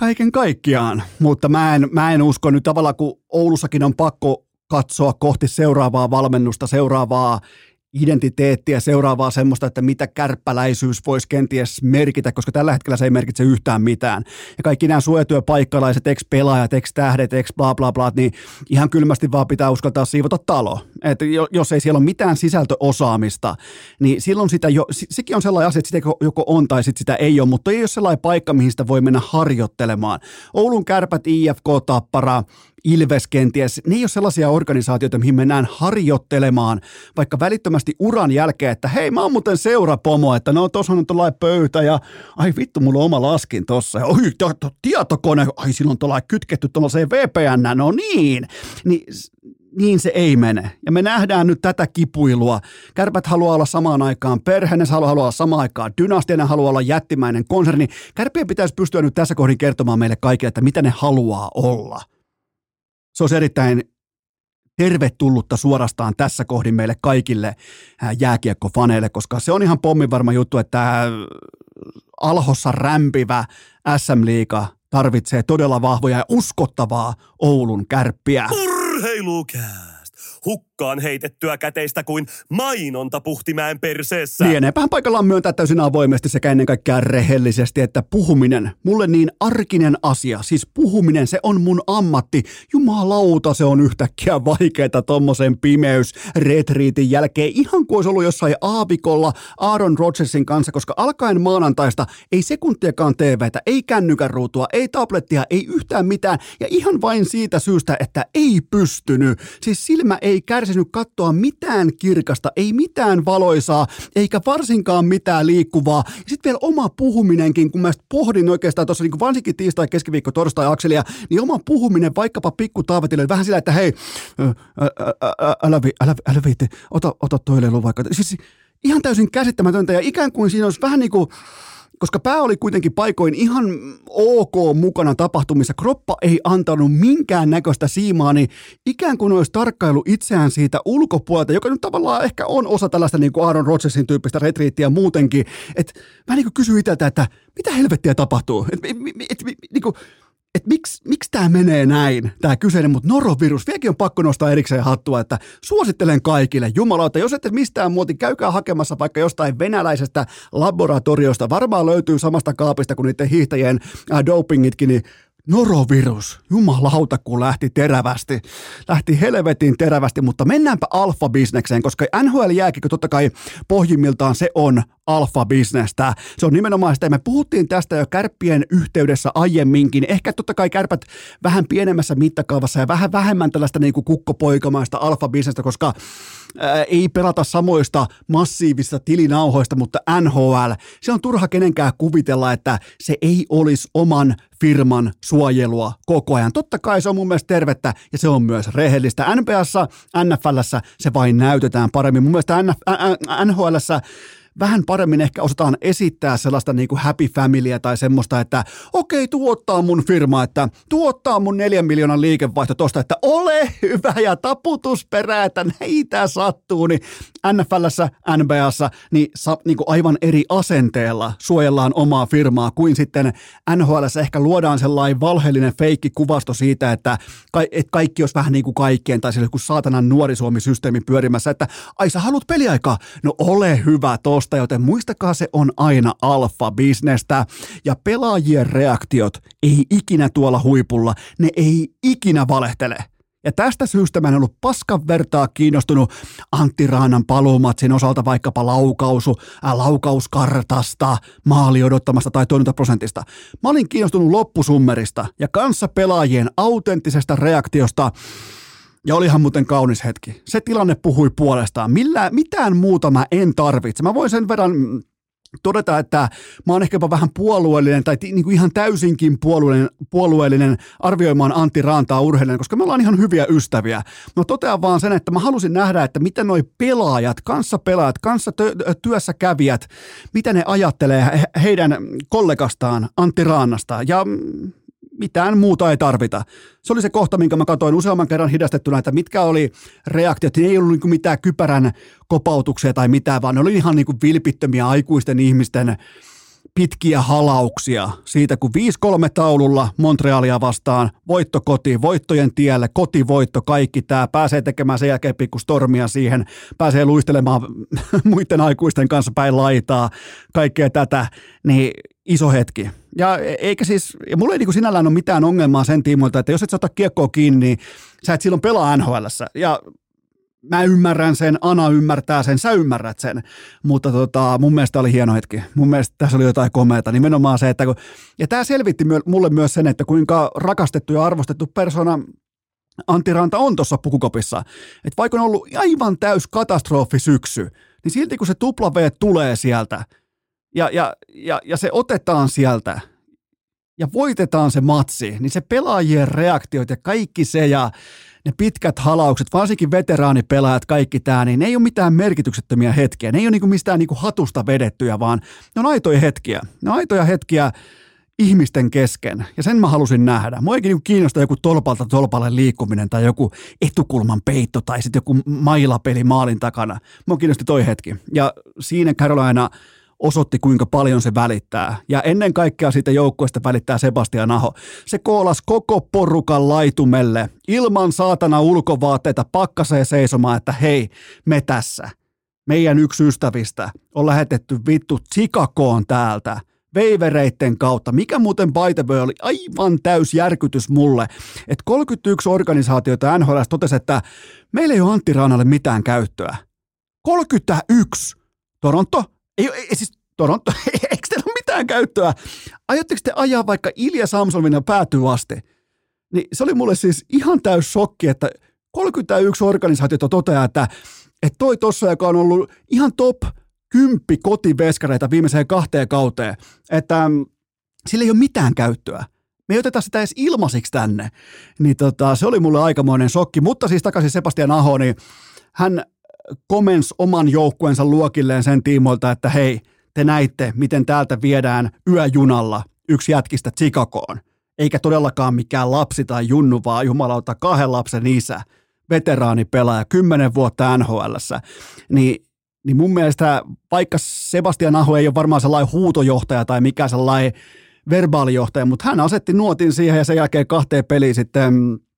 kaiken kaikkiaan, mutta mä en, mä en usko nyt tavallaan, kun Oulussakin on pakko katsoa kohti seuraavaa valmennusta, seuraavaa identiteettiä, seuraavaa semmoista, että mitä kärppäläisyys voisi kenties merkitä, koska tällä hetkellä se ei merkitse yhtään mitään. Ja kaikki nämä suojatyöpaikkalaiset, ex-pelaajat, ex-tähdet, ex bla bla bla, niin ihan kylmästi vaan pitää uskaltaa siivota talo. Että jos ei siellä ole mitään sisältöosaamista, niin silloin sitä jo, sekin on sellainen asia, että sitä joko on tai sit sitä ei ole, mutta ei ole sellainen paikka, mihin sitä voi mennä harjoittelemaan. Oulun kärpät, IFK, Tappara, Ilves kenties, ne ei ole sellaisia organisaatioita, mihin mennään harjoittelemaan vaikka välittömästi uran jälkeen, että hei mä oon muuten seurapomo, että no tuossa on tuollainen pöytä ja ai vittu mulla on oma laskin tossa ja oi to, to, tietokone, ai silloin tuollainen kytketty tuollaiseen VPN, no niin, niin niin se ei mene. Ja me nähdään nyt tätä kipuilua. Kärpät haluaa olla samaan aikaan perhe, ne haluaa olla samaan aikaan dynastia, haluaa olla jättimäinen konserni. Kärpien pitäisi pystyä nyt tässä kohdin kertomaan meille kaikille, että mitä ne haluaa olla se olisi erittäin tervetullutta suorastaan tässä kohdin meille kaikille jääkiekkofaneille, koska se on ihan pommin varma juttu, että alhossa rämpivä SM-liiga tarvitsee todella vahvoja ja uskottavaa Oulun kärppiä. Urheilukää! Hukkaan heitettyä käteistä kuin mainonta puhtimäen perseessä. Lieneepähän paikallaan myöntää täysin avoimesti sekä ennen kaikkea rehellisesti, että puhuminen, mulle niin arkinen asia, siis puhuminen, se on mun ammatti. Jumalauta, se on yhtäkkiä vaikeeta tommosen pimeys retriitin jälkeen, ihan kuin olisi ollut jossain aavikolla Aaron Rodgersin kanssa, koska alkaen maanantaista ei sekuntiakaan TVtä, ei kännykän ruutua, ei tablettia, ei yhtään mitään, ja ihan vain siitä syystä, että ei pystynyt. Siis silmä ei ei kärsinyt katsoa mitään kirkasta, ei mitään valoisaa, eikä varsinkaan mitään liikkuvaa. Ja sitten vielä oma puhuminenkin, kun mä pohdin oikeastaan tuossa niin varsinkin tiistai, keskiviikko, torstai akselia, niin oma puhuminen vaikkapa pikku taavetille vähän sillä, että hei, älä, älä, älä, älä viitti, ota, ota toilelu vaikka. Siis ihan täysin käsittämätöntä ja ikään kuin siinä olisi vähän niin kuin koska pää oli kuitenkin paikoin ihan ok mukana tapahtumissa, kroppa ei antanut minkään näköistä siimaa, niin ikään kuin olisi tarkkailu itseään siitä ulkopuolelta, joka nyt tavallaan ehkä on osa tällaista niin kuin Aaron Rodgersin tyyppistä retriittiä muutenkin, että mä niin kysyin itseltä, että mitä helvettiä tapahtuu? Et, et, et, et, niin kuin, että miksi, miksi tämä menee näin, tämä kyseinen, mutta norovirus, vieläkin on pakko nostaa erikseen hattua, että suosittelen kaikille, jumalauta, jos ette mistään muoti, käykää hakemassa vaikka jostain venäläisestä laboratoriosta, varmaan löytyy samasta kaapista kuin niiden hiihtäjien äh, dopingitkin, niin Norovirus, jumalauta kun lähti terävästi, lähti helvetin terävästi, mutta mennäänpä alfa-bisnekseen, koska NHL-jääkikö totta kai pohjimmiltaan se on alfa-bisnestä. Se on nimenomaan sitä, me puhuttiin tästä jo kärppien yhteydessä aiemminkin, ehkä totta kai kärpät vähän pienemmässä mittakaavassa ja vähän vähemmän tällaista niin kuin kukkopoikamaista alfa-bisnestä, koska ei pelata samoista massiivista tilinauhoista, mutta NHL, se on turha kenenkään kuvitella, että se ei olisi oman firman suojelua koko ajan. Totta kai se on mun mielestä tervettä ja se on myös rehellistä. NPassa, NFLssä se vain näytetään paremmin. Mun mielestä NHLssä vähän paremmin ehkä osataan esittää sellaista niin kuin happy familyä tai semmoista, että okei, tuottaa mun firma, että tuottaa mun neljän miljoonan liikevaihto tosta, että ole hyvä ja taputusperä, että näitä sattuu, niin NFLssä, NBAssa, niin, sa, niin kuin aivan eri asenteella suojellaan omaa firmaa kuin sitten NHLssä ehkä luodaan sellainen valheellinen feikki kuvasto siitä, että, ka, että kaikki olisi vähän niin kuin kaikkeen tai kuin saatanan nuori Suomi-systeemi pyörimässä, että ai sä haluat peliaikaa? No ole hyvä tosta, joten muistakaa se on aina alfa-bisnestä ja pelaajien reaktiot ei ikinä tuolla huipulla, ne ei ikinä valehtele. Ja tästä syystä mä en ollut paskan vertaa kiinnostunut Antti Raanan paluumatsin osalta vaikkapa laukausu, äh, laukauskartasta, maali odottamasta tai prosentista. Mä olin kiinnostunut loppusummerista ja kanssa pelaajien autenttisesta reaktiosta ja olihan muuten kaunis hetki. Se tilanne puhui puolestaan. Millä, mitään muuta mä en tarvitse. Mä voin sen verran todeta, että mä oon ehkä jopa vähän puolueellinen tai niin kuin ihan täysinkin puolueellinen, puolueellinen arvioimaan Antti Raantaa urheilijan, koska me ollaan ihan hyviä ystäviä. No totean vaan sen, että mä halusin nähdä, että miten noi pelaajat, kanssa pelaajat, kanssa työssä kävijät, mitä ne ajattelee heidän kollegastaan Antti Raannasta. Ja mitään muuta ei tarvita. Se oli se kohta, minkä mä katsoin useamman kerran hidastettuna, että mitkä oli reaktiot. Ne ei ollut niin mitään kypärän kopautuksia tai mitään, vaan ne oli ihan niin kuin vilpittömiä aikuisten ihmisten pitkiä halauksia siitä, kun 5-3 taululla Montrealia vastaan, voitto koti, voittojen tielle, kotivoitto, kaikki tämä, pääsee tekemään sen jälkeen pikku stormia siihen, pääsee luistelemaan muiden aikuisten kanssa päin laitaa, kaikkea tätä, niin iso hetki. Ja eikä siis, ja mulla ei niin sinällään ole mitään ongelmaa sen tiimoilta, että jos et sä ota kiekkoa kiinni, niin sä et silloin pelaa nhl Ja mä ymmärrän sen, Ana ymmärtää sen, sä ymmärrät sen, mutta tota, mun mielestä oli hieno hetki. Mun mielestä tässä oli jotain komeata, nimenomaan se, että kun, ja tämä selvitti mulle myös sen, että kuinka rakastettu ja arvostettu persona Antti Ranta on tuossa pukukopissa. Että vaikka on ollut aivan täys katastrofi syksy, niin silti kun se tupla V tulee sieltä, ja, ja, ja, ja se otetaan sieltä ja voitetaan se matsi, niin se pelaajien reaktiot ja kaikki se ja ne pitkät halaukset, varsinkin veteraanipelaajat, kaikki tämä, niin ne ei ole mitään merkityksettömiä hetkiä. Ne ei ole niinku mistään niinku hatusta vedettyjä, vaan ne on aitoja hetkiä. Ne on aitoja hetkiä ihmisten kesken, ja sen mä halusin nähdä. Mua ei niinku kiinnosta joku tolpalta tolpalle liikkuminen tai joku etukulman peitto tai sitten joku mailapeli maalin takana. Mua kiinnosti toi hetki. Ja siinä Carolina osoitti, kuinka paljon se välittää. Ja ennen kaikkea siitä joukkueesta välittää Sebastian Aho. Se koolas koko porukan laitumelle ilman saatana ulkovaatteita pakkaseen seisomaan, että hei, me tässä. Meidän yksi ystävistä on lähetetty vittu Chicagoon täältä veivereitten kautta, mikä muuten by the way oli aivan täys järkytys mulle, että 31 organisaatiota NHL totesi, että meillä ei ole Antti Raanalle mitään käyttöä. 31! Toronto, ei, ei siis Toronto, eikö teillä ole mitään käyttöä? Aiotteko te ajaa vaikka Ilja Samsonina päätyy asti? Niin se oli mulle siis ihan täys shokki, että 31 organisaatiota toteaa, että, että toi tossa, joka on ollut ihan top 10 kotiveskareita viimeiseen kahteen kauteen, että mm, sillä ei ole mitään käyttöä. Me ei oteta sitä edes ilmaisiksi tänne. Niin tota, se oli mulle aikamoinen shokki. Mutta siis takaisin Sebastian Aho, niin hän komens oman joukkueensa luokilleen sen tiimoilta, että hei, te näitte, miten täältä viedään yöjunalla yksi jätkistä Chicagoon. Eikä todellakaan mikään lapsi tai junnu, vaan jumalauta kahden lapsen isä, veteraanipelaaja, kymmenen vuotta nhl niin, niin mun mielestä vaikka Sebastian Aho ei ole varmaan sellainen huutojohtaja tai mikä sellainen verbaalijohtaja, mutta hän asetti nuotin siihen ja sen jälkeen kahteen peliin sitten äh,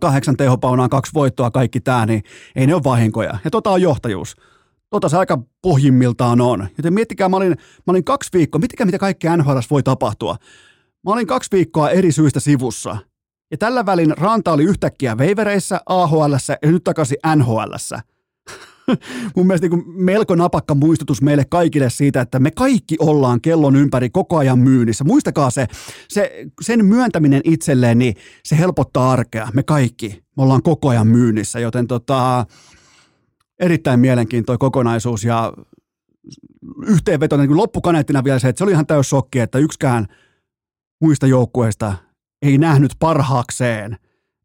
kahdeksan tehopaunaan, kaksi voittoa, kaikki tämä, niin ei ne ole vahinkoja. Ja tota on johtajuus. Tota se aika pohjimmiltaan on. Joten miettikää, mä olin, mä olin kaksi viikkoa, miettikää mitä kaikkea NHL voi tapahtua. Mä olin kaksi viikkoa eri syistä sivussa. Ja tällä välin Ranta oli yhtäkkiä Veivereissä, AHL ja nyt takaisin NHL. Mun mielestä niin melko napakka muistutus meille kaikille siitä, että me kaikki ollaan kellon ympäri koko ajan myynnissä. Muistakaa se, se sen myöntäminen itselleen, niin se helpottaa arkea. Me kaikki, me ollaan koko ajan myynnissä, joten tota, erittäin mielenkiintoinen kokonaisuus ja yhteenvetona niin loppukaneettina vielä se, että se oli ihan täys shokki, että yksikään muista joukkueista ei nähnyt parhaakseen,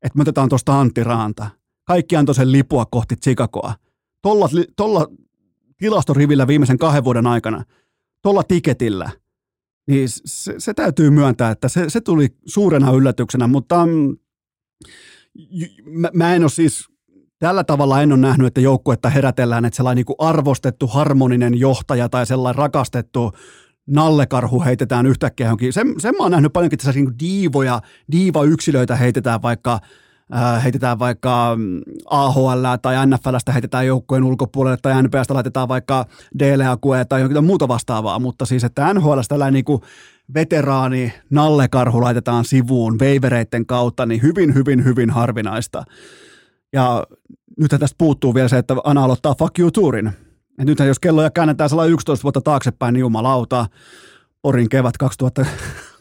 että me otetaan tuosta Antti Raanta. Kaikki antoi sen lipua kohti Chicagoa. Tolla, tolla tilastorivillä viimeisen kahden vuoden aikana, tolla tiketillä, niin se, se täytyy myöntää, että se, se tuli suurena yllätyksenä, mutta mm, mä, mä en ole siis tällä tavalla en ole nähnyt, että joukkuetta herätellään, että sellainen niin arvostettu harmoninen johtaja tai sellainen rakastettu nallekarhu heitetään yhtäkkiä johonkin. Sen, sen mä oon nähnyt paljonkin tässä niin diivoja, diiva-yksilöitä heitetään vaikka äh, heitetään vaikka mm, AHL tai NFLstä heitetään joukkojen ulkopuolelle tai NPstä laitetaan vaikka DLAQ tai jokin muuta vastaavaa, mutta siis että NHL tällainen niin kuin veteraani nallekarhu laitetaan sivuun veivereiden kautta, niin hyvin, hyvin, hyvin harvinaista. Ja nyt tästä puuttuu vielä se, että Ana aloittaa Fuck You Tourin. Et nythän jos kelloja käännetään 11 vuotta taaksepäin, niin jumalauta, Porin kevät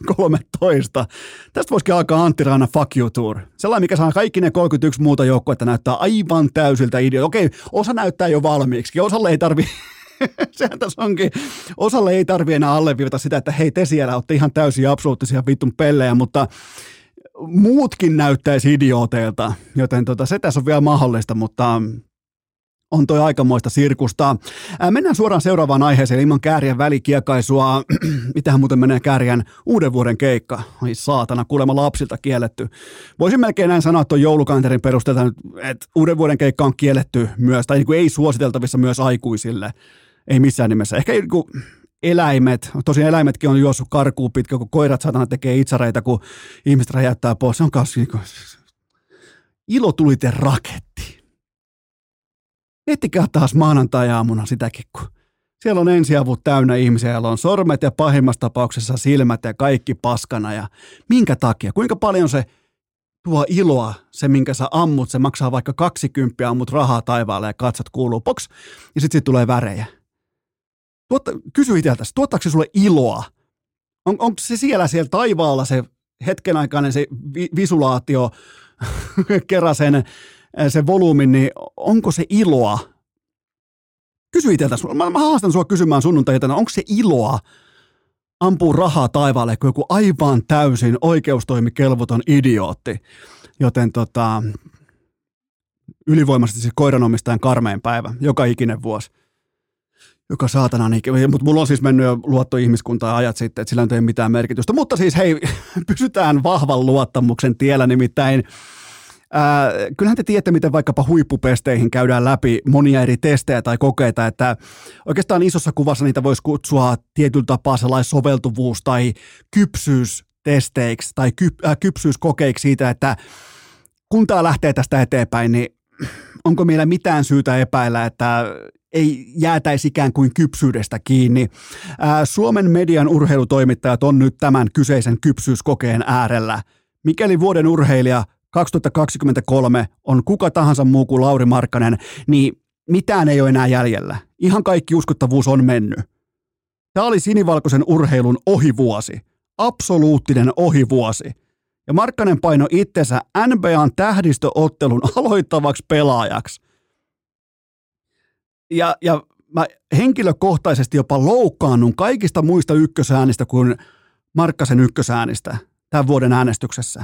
2013. Tästä voisikin alkaa Antti Raana Fuck You Tour. Sellainen, mikä saa kaikki ne 31 muuta joukkuetta näyttää aivan täysiltä ideo. Okei, osa näyttää jo valmiiksi. Osalle ei tarvi sehän tässä onkin. Osalle ei tarvi enää alleviivata sitä, että hei te siellä olette ihan täysin absoluuttisia vittun pellejä, mutta muutkin näyttäisi idiooteilta, joten tota, se tässä on vielä mahdollista, mutta on toi aikamoista sirkusta. Ää, mennään suoraan seuraavaan aiheeseen ilman käärien välikiekaisua. Mitähän muuten menee käärien uuden vuoden keikka? Ai saatana, kuulemma lapsilta kielletty. Voisin melkein näin sanoa tuon joulukanterin perusteella, että uuden vuoden keikka on kielletty myös, tai niin kuin ei suositeltavissa myös aikuisille. Ei missään nimessä. Ehkä niin kuin eläimet, tosiaan eläimetkin on juossut karkuun pitkä, kun koirat saatana tekee itsareita, kun ihmiset räjäyttää pois. Se on kanssa niin kuin, ilotulite raketti. Miettikää taas maanantai-aamuna sitäkin, kun siellä on ensiavut täynnä ihmisiä, joilla on sormet ja pahimmassa tapauksessa silmät ja kaikki paskana. Ja minkä takia? Kuinka paljon se tuo iloa, se minkä sä ammut, se maksaa vaikka 20, ammut rahaa taivaalle ja katsot kuuluu poks, ja sitten sit tulee värejä. Tuotta, kysy itseltäsi, tuottaako se sulle iloa? On, onko se siellä siellä taivaalla se hetken aikainen se vi, visulaatio kerran sen, se volyymin, niin onko se iloa? Kysy itseltäsi, mä, mä haastan sua kysymään sunnuntai onko se iloa ampuu rahaa taivaalle kuin joku aivan täysin oikeustoimikelvoton idiootti. Joten tota, ylivoimaisesti se koiranomistajan karmeen päivä, joka ikinen vuosi joka saatana mutta mulla on siis mennyt jo luotto ihmiskuntaa ajat sitten, että sillä ei mitään merkitystä. Mutta siis hei, pysytään vahvan luottamuksen tiellä nimittäin. Ää, kyllähän te tiedätte, miten vaikkapa huippupesteihin käydään läpi monia eri testejä tai kokeita, että oikeastaan isossa kuvassa niitä voisi kutsua tietyllä tapaa sellainen soveltuvuus tai kypsyystesteiksi tai ky, äh, kypsyyskokeiksi siitä, että kun tämä lähtee tästä eteenpäin, niin onko meillä mitään syytä epäillä, että ei jäätäisi ikään kuin kypsyydestä kiinni. Ää, Suomen median urheilutoimittajat on nyt tämän kyseisen kypsyyskokeen äärellä. Mikäli vuoden urheilija 2023 on kuka tahansa muu kuin Lauri Markkanen, niin mitään ei ole enää jäljellä. Ihan kaikki uskottavuus on mennyt. Tämä oli sinivalkoisen urheilun ohivuosi. Absoluuttinen ohivuosi. Ja Markkanen paino itsensä NBAn tähdistöottelun aloittavaksi pelaajaksi ja, ja mä henkilökohtaisesti jopa loukkaannun kaikista muista ykkösäänistä kuin Markkasen ykkösäänistä tämän vuoden äänestyksessä.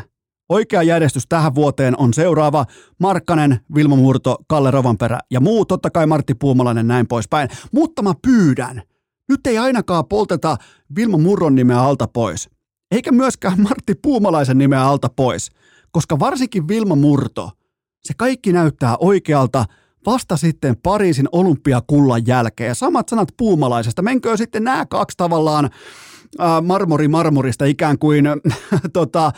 Oikea järjestys tähän vuoteen on seuraava Markkanen, Vilmo Murto, Kalle Rovanperä ja muu, totta kai Martti Puumalainen näin poispäin. Mutta mä pyydän, nyt ei ainakaan polteta Vilmo Murron nimeä alta pois, eikä myöskään Martti Puumalaisen nimeä alta pois, koska varsinkin Vilma Murto, se kaikki näyttää oikealta – vasta sitten Pariisin olympiakullan jälkeen. Ja samat sanat puumalaisesta. Menkö sitten nämä kaksi tavallaan marmori marmorista ikään kuin tota,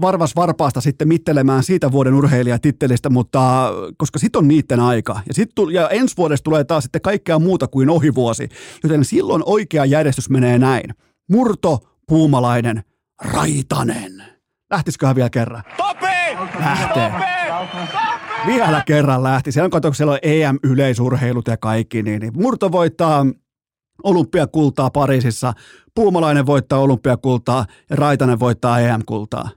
varvas varpaasta sitten mittelemään siitä vuoden urheilijatittelistä, mutta koska sit on niiden aika. Ja, sit, ja ensi vuodesta tulee taas sitten kaikkea muuta kuin ohivuosi. Joten silloin oikea järjestys menee näin. Murto, Puumalainen, Raitanen. Lähtisiköhän vielä kerran? Topi! Lähtee. Vielä kerran lähti. Siellä on, kato, siellä on EM-yleisurheilut ja kaikki, niin, niin Murto voittaa olympiakultaa Pariisissa, Puumalainen voittaa olympiakultaa ja Raitanen voittaa EM-kultaa.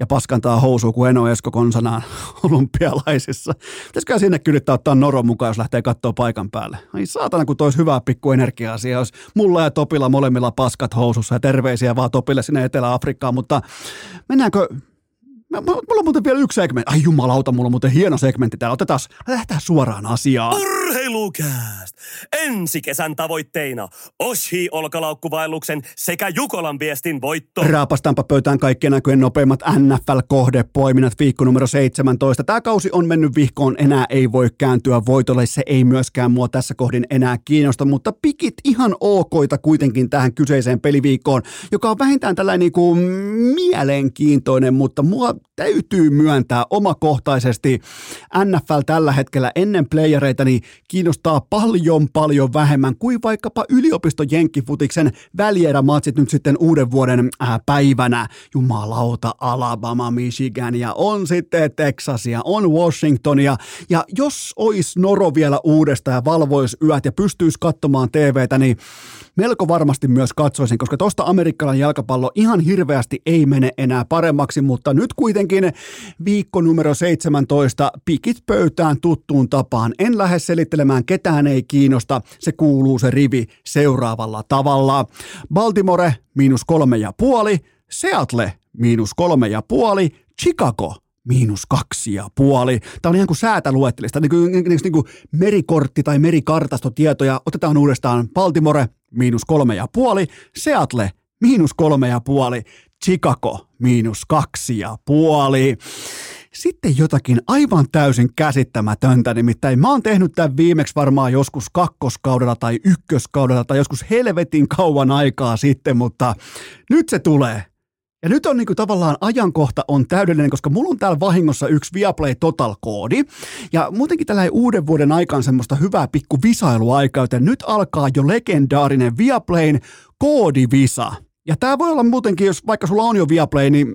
Ja paskantaa housua kuin Eno Esko konsanaan olympialaisissa. Pitäisikö sinne yrittää ottaa Noro mukaan, jos lähtee katsoa paikan päälle? Ai saatana, kun tois hyvää pikku energiaa siellä, jos mulla ja Topilla molemmilla paskat housussa ja terveisiä vaan Topille sinne Etelä-Afrikkaan, mutta mennäänkö, Mulla on muuten vielä yksi segmentti. Ai jumalauta, mulla on muuten hieno segmentti täällä. Otetaan, lähdetään suoraan asiaan. Urheilukääst! Ensi kesän tavoitteina Oshi olkalaukkuvaelluksen sekä Jukolan viestin voitto. Raapastaanpa pöytään kaikkien näköjen nopeimmat NFL-kohdepoiminnat viikko numero 17. Tämä kausi on mennyt vihkoon, enää ei voi kääntyä voitolle. Se ei myöskään mua tässä kohdin enää kiinnosta, mutta pikit ihan okoita kuitenkin tähän kyseiseen peliviikkoon, joka on vähintään tällainen niin kuin mielenkiintoinen, mutta mua täytyy myöntää omakohtaisesti NFL tällä hetkellä ennen playereita, niin kiinnostaa paljon paljon vähemmän kuin vaikkapa yliopiston jenkkifutiksen välierämatsit nyt sitten uuden vuoden äh, päivänä. Jumalauta, Alabama, Michigan ja on sitten Texasia, on Washingtonia ja jos ois Noro vielä uudesta ja valvois yöt ja pystyisi katsomaan TVtä, niin melko varmasti myös katsoisin, koska tosta amerikkalainen jalkapallo ihan hirveästi ei mene enää paremmaksi, mutta nyt kuitenkin viikko numero 17, pikit pöytään tuttuun tapaan. En lähde ketään ei kiinnosta, se kuuluu se rivi seuraavalla tavalla. Baltimore miinus kolme ja puoli, Seattle miinus kolme ja puoli, Chicago miinus kaksi ja puoli. Tämä on ihan kuin säätäluettelista, niin kuin, niin, kuin, niin kuin merikortti tai merikartastotietoja. Otetaan uudestaan Baltimore, miinus kolme ja puoli, Seattle, miinus kolme ja puoli, Chicago, miinus kaksi ja puoli. Sitten jotakin aivan täysin käsittämätöntä, nimittäin mä oon tehnyt tämän viimeksi varmaan joskus kakkoskaudella tai ykköskaudella tai joskus helvetin kauan aikaa sitten, mutta nyt se tulee. Ja nyt on niinku tavallaan ajankohta on täydellinen, koska mulla on täällä vahingossa yksi Viaplay Total-koodi. Ja muutenkin tällä uuden vuoden aikaan semmoista hyvää pikku visailuaikaa, joten nyt alkaa jo legendaarinen Viaplayn koodivisa. Ja tämä voi olla muutenkin, jos vaikka sulla on jo Viaplay, niin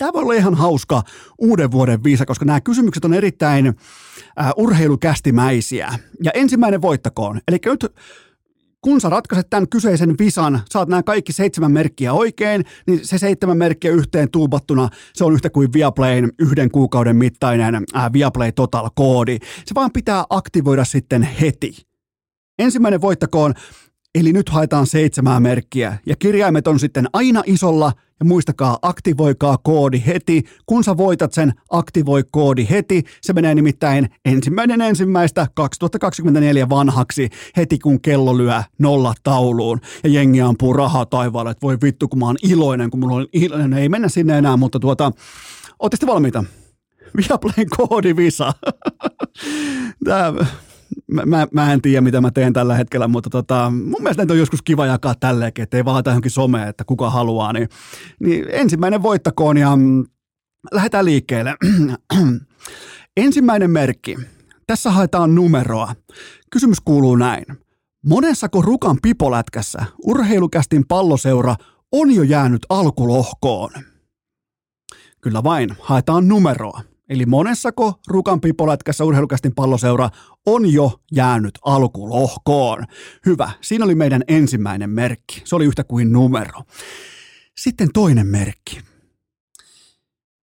tämä voi olla ihan hauska uuden vuoden viisa, koska nämä kysymykset on erittäin äh, urheilukästimäisiä. Ja ensimmäinen voittakoon. Eli nyt kun sä ratkaiset tämän kyseisen visan, saat nämä kaikki seitsemän merkkiä oikein, niin se seitsemän merkkiä yhteen tuubattuna, se on yhtä kuin Viaplayn yhden kuukauden mittainen äh, Viaplay Total-koodi. Se vaan pitää aktivoida sitten heti. Ensimmäinen voittakoon, eli nyt haetaan seitsemää merkkiä, ja kirjaimet on sitten aina isolla – ja muistakaa, aktivoikaa koodi heti. Kun sä voitat sen, aktivoi koodi heti. Se menee nimittäin ensimmäinen ensimmäistä 2024 vanhaksi heti kun kello lyö nolla tauluun. Ja jengi ampuu rahaa taivaalle, että voi vittu kun mä oon iloinen, kun mulla on iloinen. Ei mennä sinne enää, mutta tuota, ootte valmiita? Viaplayn koodi Visa. Tämä mä, mä, en tiedä, mitä mä teen tällä hetkellä, mutta tota, mun mielestä näitä on joskus kiva jakaa tälleenkin, ettei vaan johonkin someen, että kuka haluaa. Niin, niin ensimmäinen voittakoon ja mm, lähdetään liikkeelle. ensimmäinen merkki. Tässä haetaan numeroa. Kysymys kuuluu näin. Monessako Rukan pipolätkässä urheilukästin palloseura on jo jäänyt alkulohkoon? Kyllä vain, haetaan numeroa. Eli monessako Rukan pipolätkässä urheilukästin palloseura on jo jäänyt alkulohkoon. Hyvä, siinä oli meidän ensimmäinen merkki. Se oli yhtä kuin numero. Sitten toinen merkki.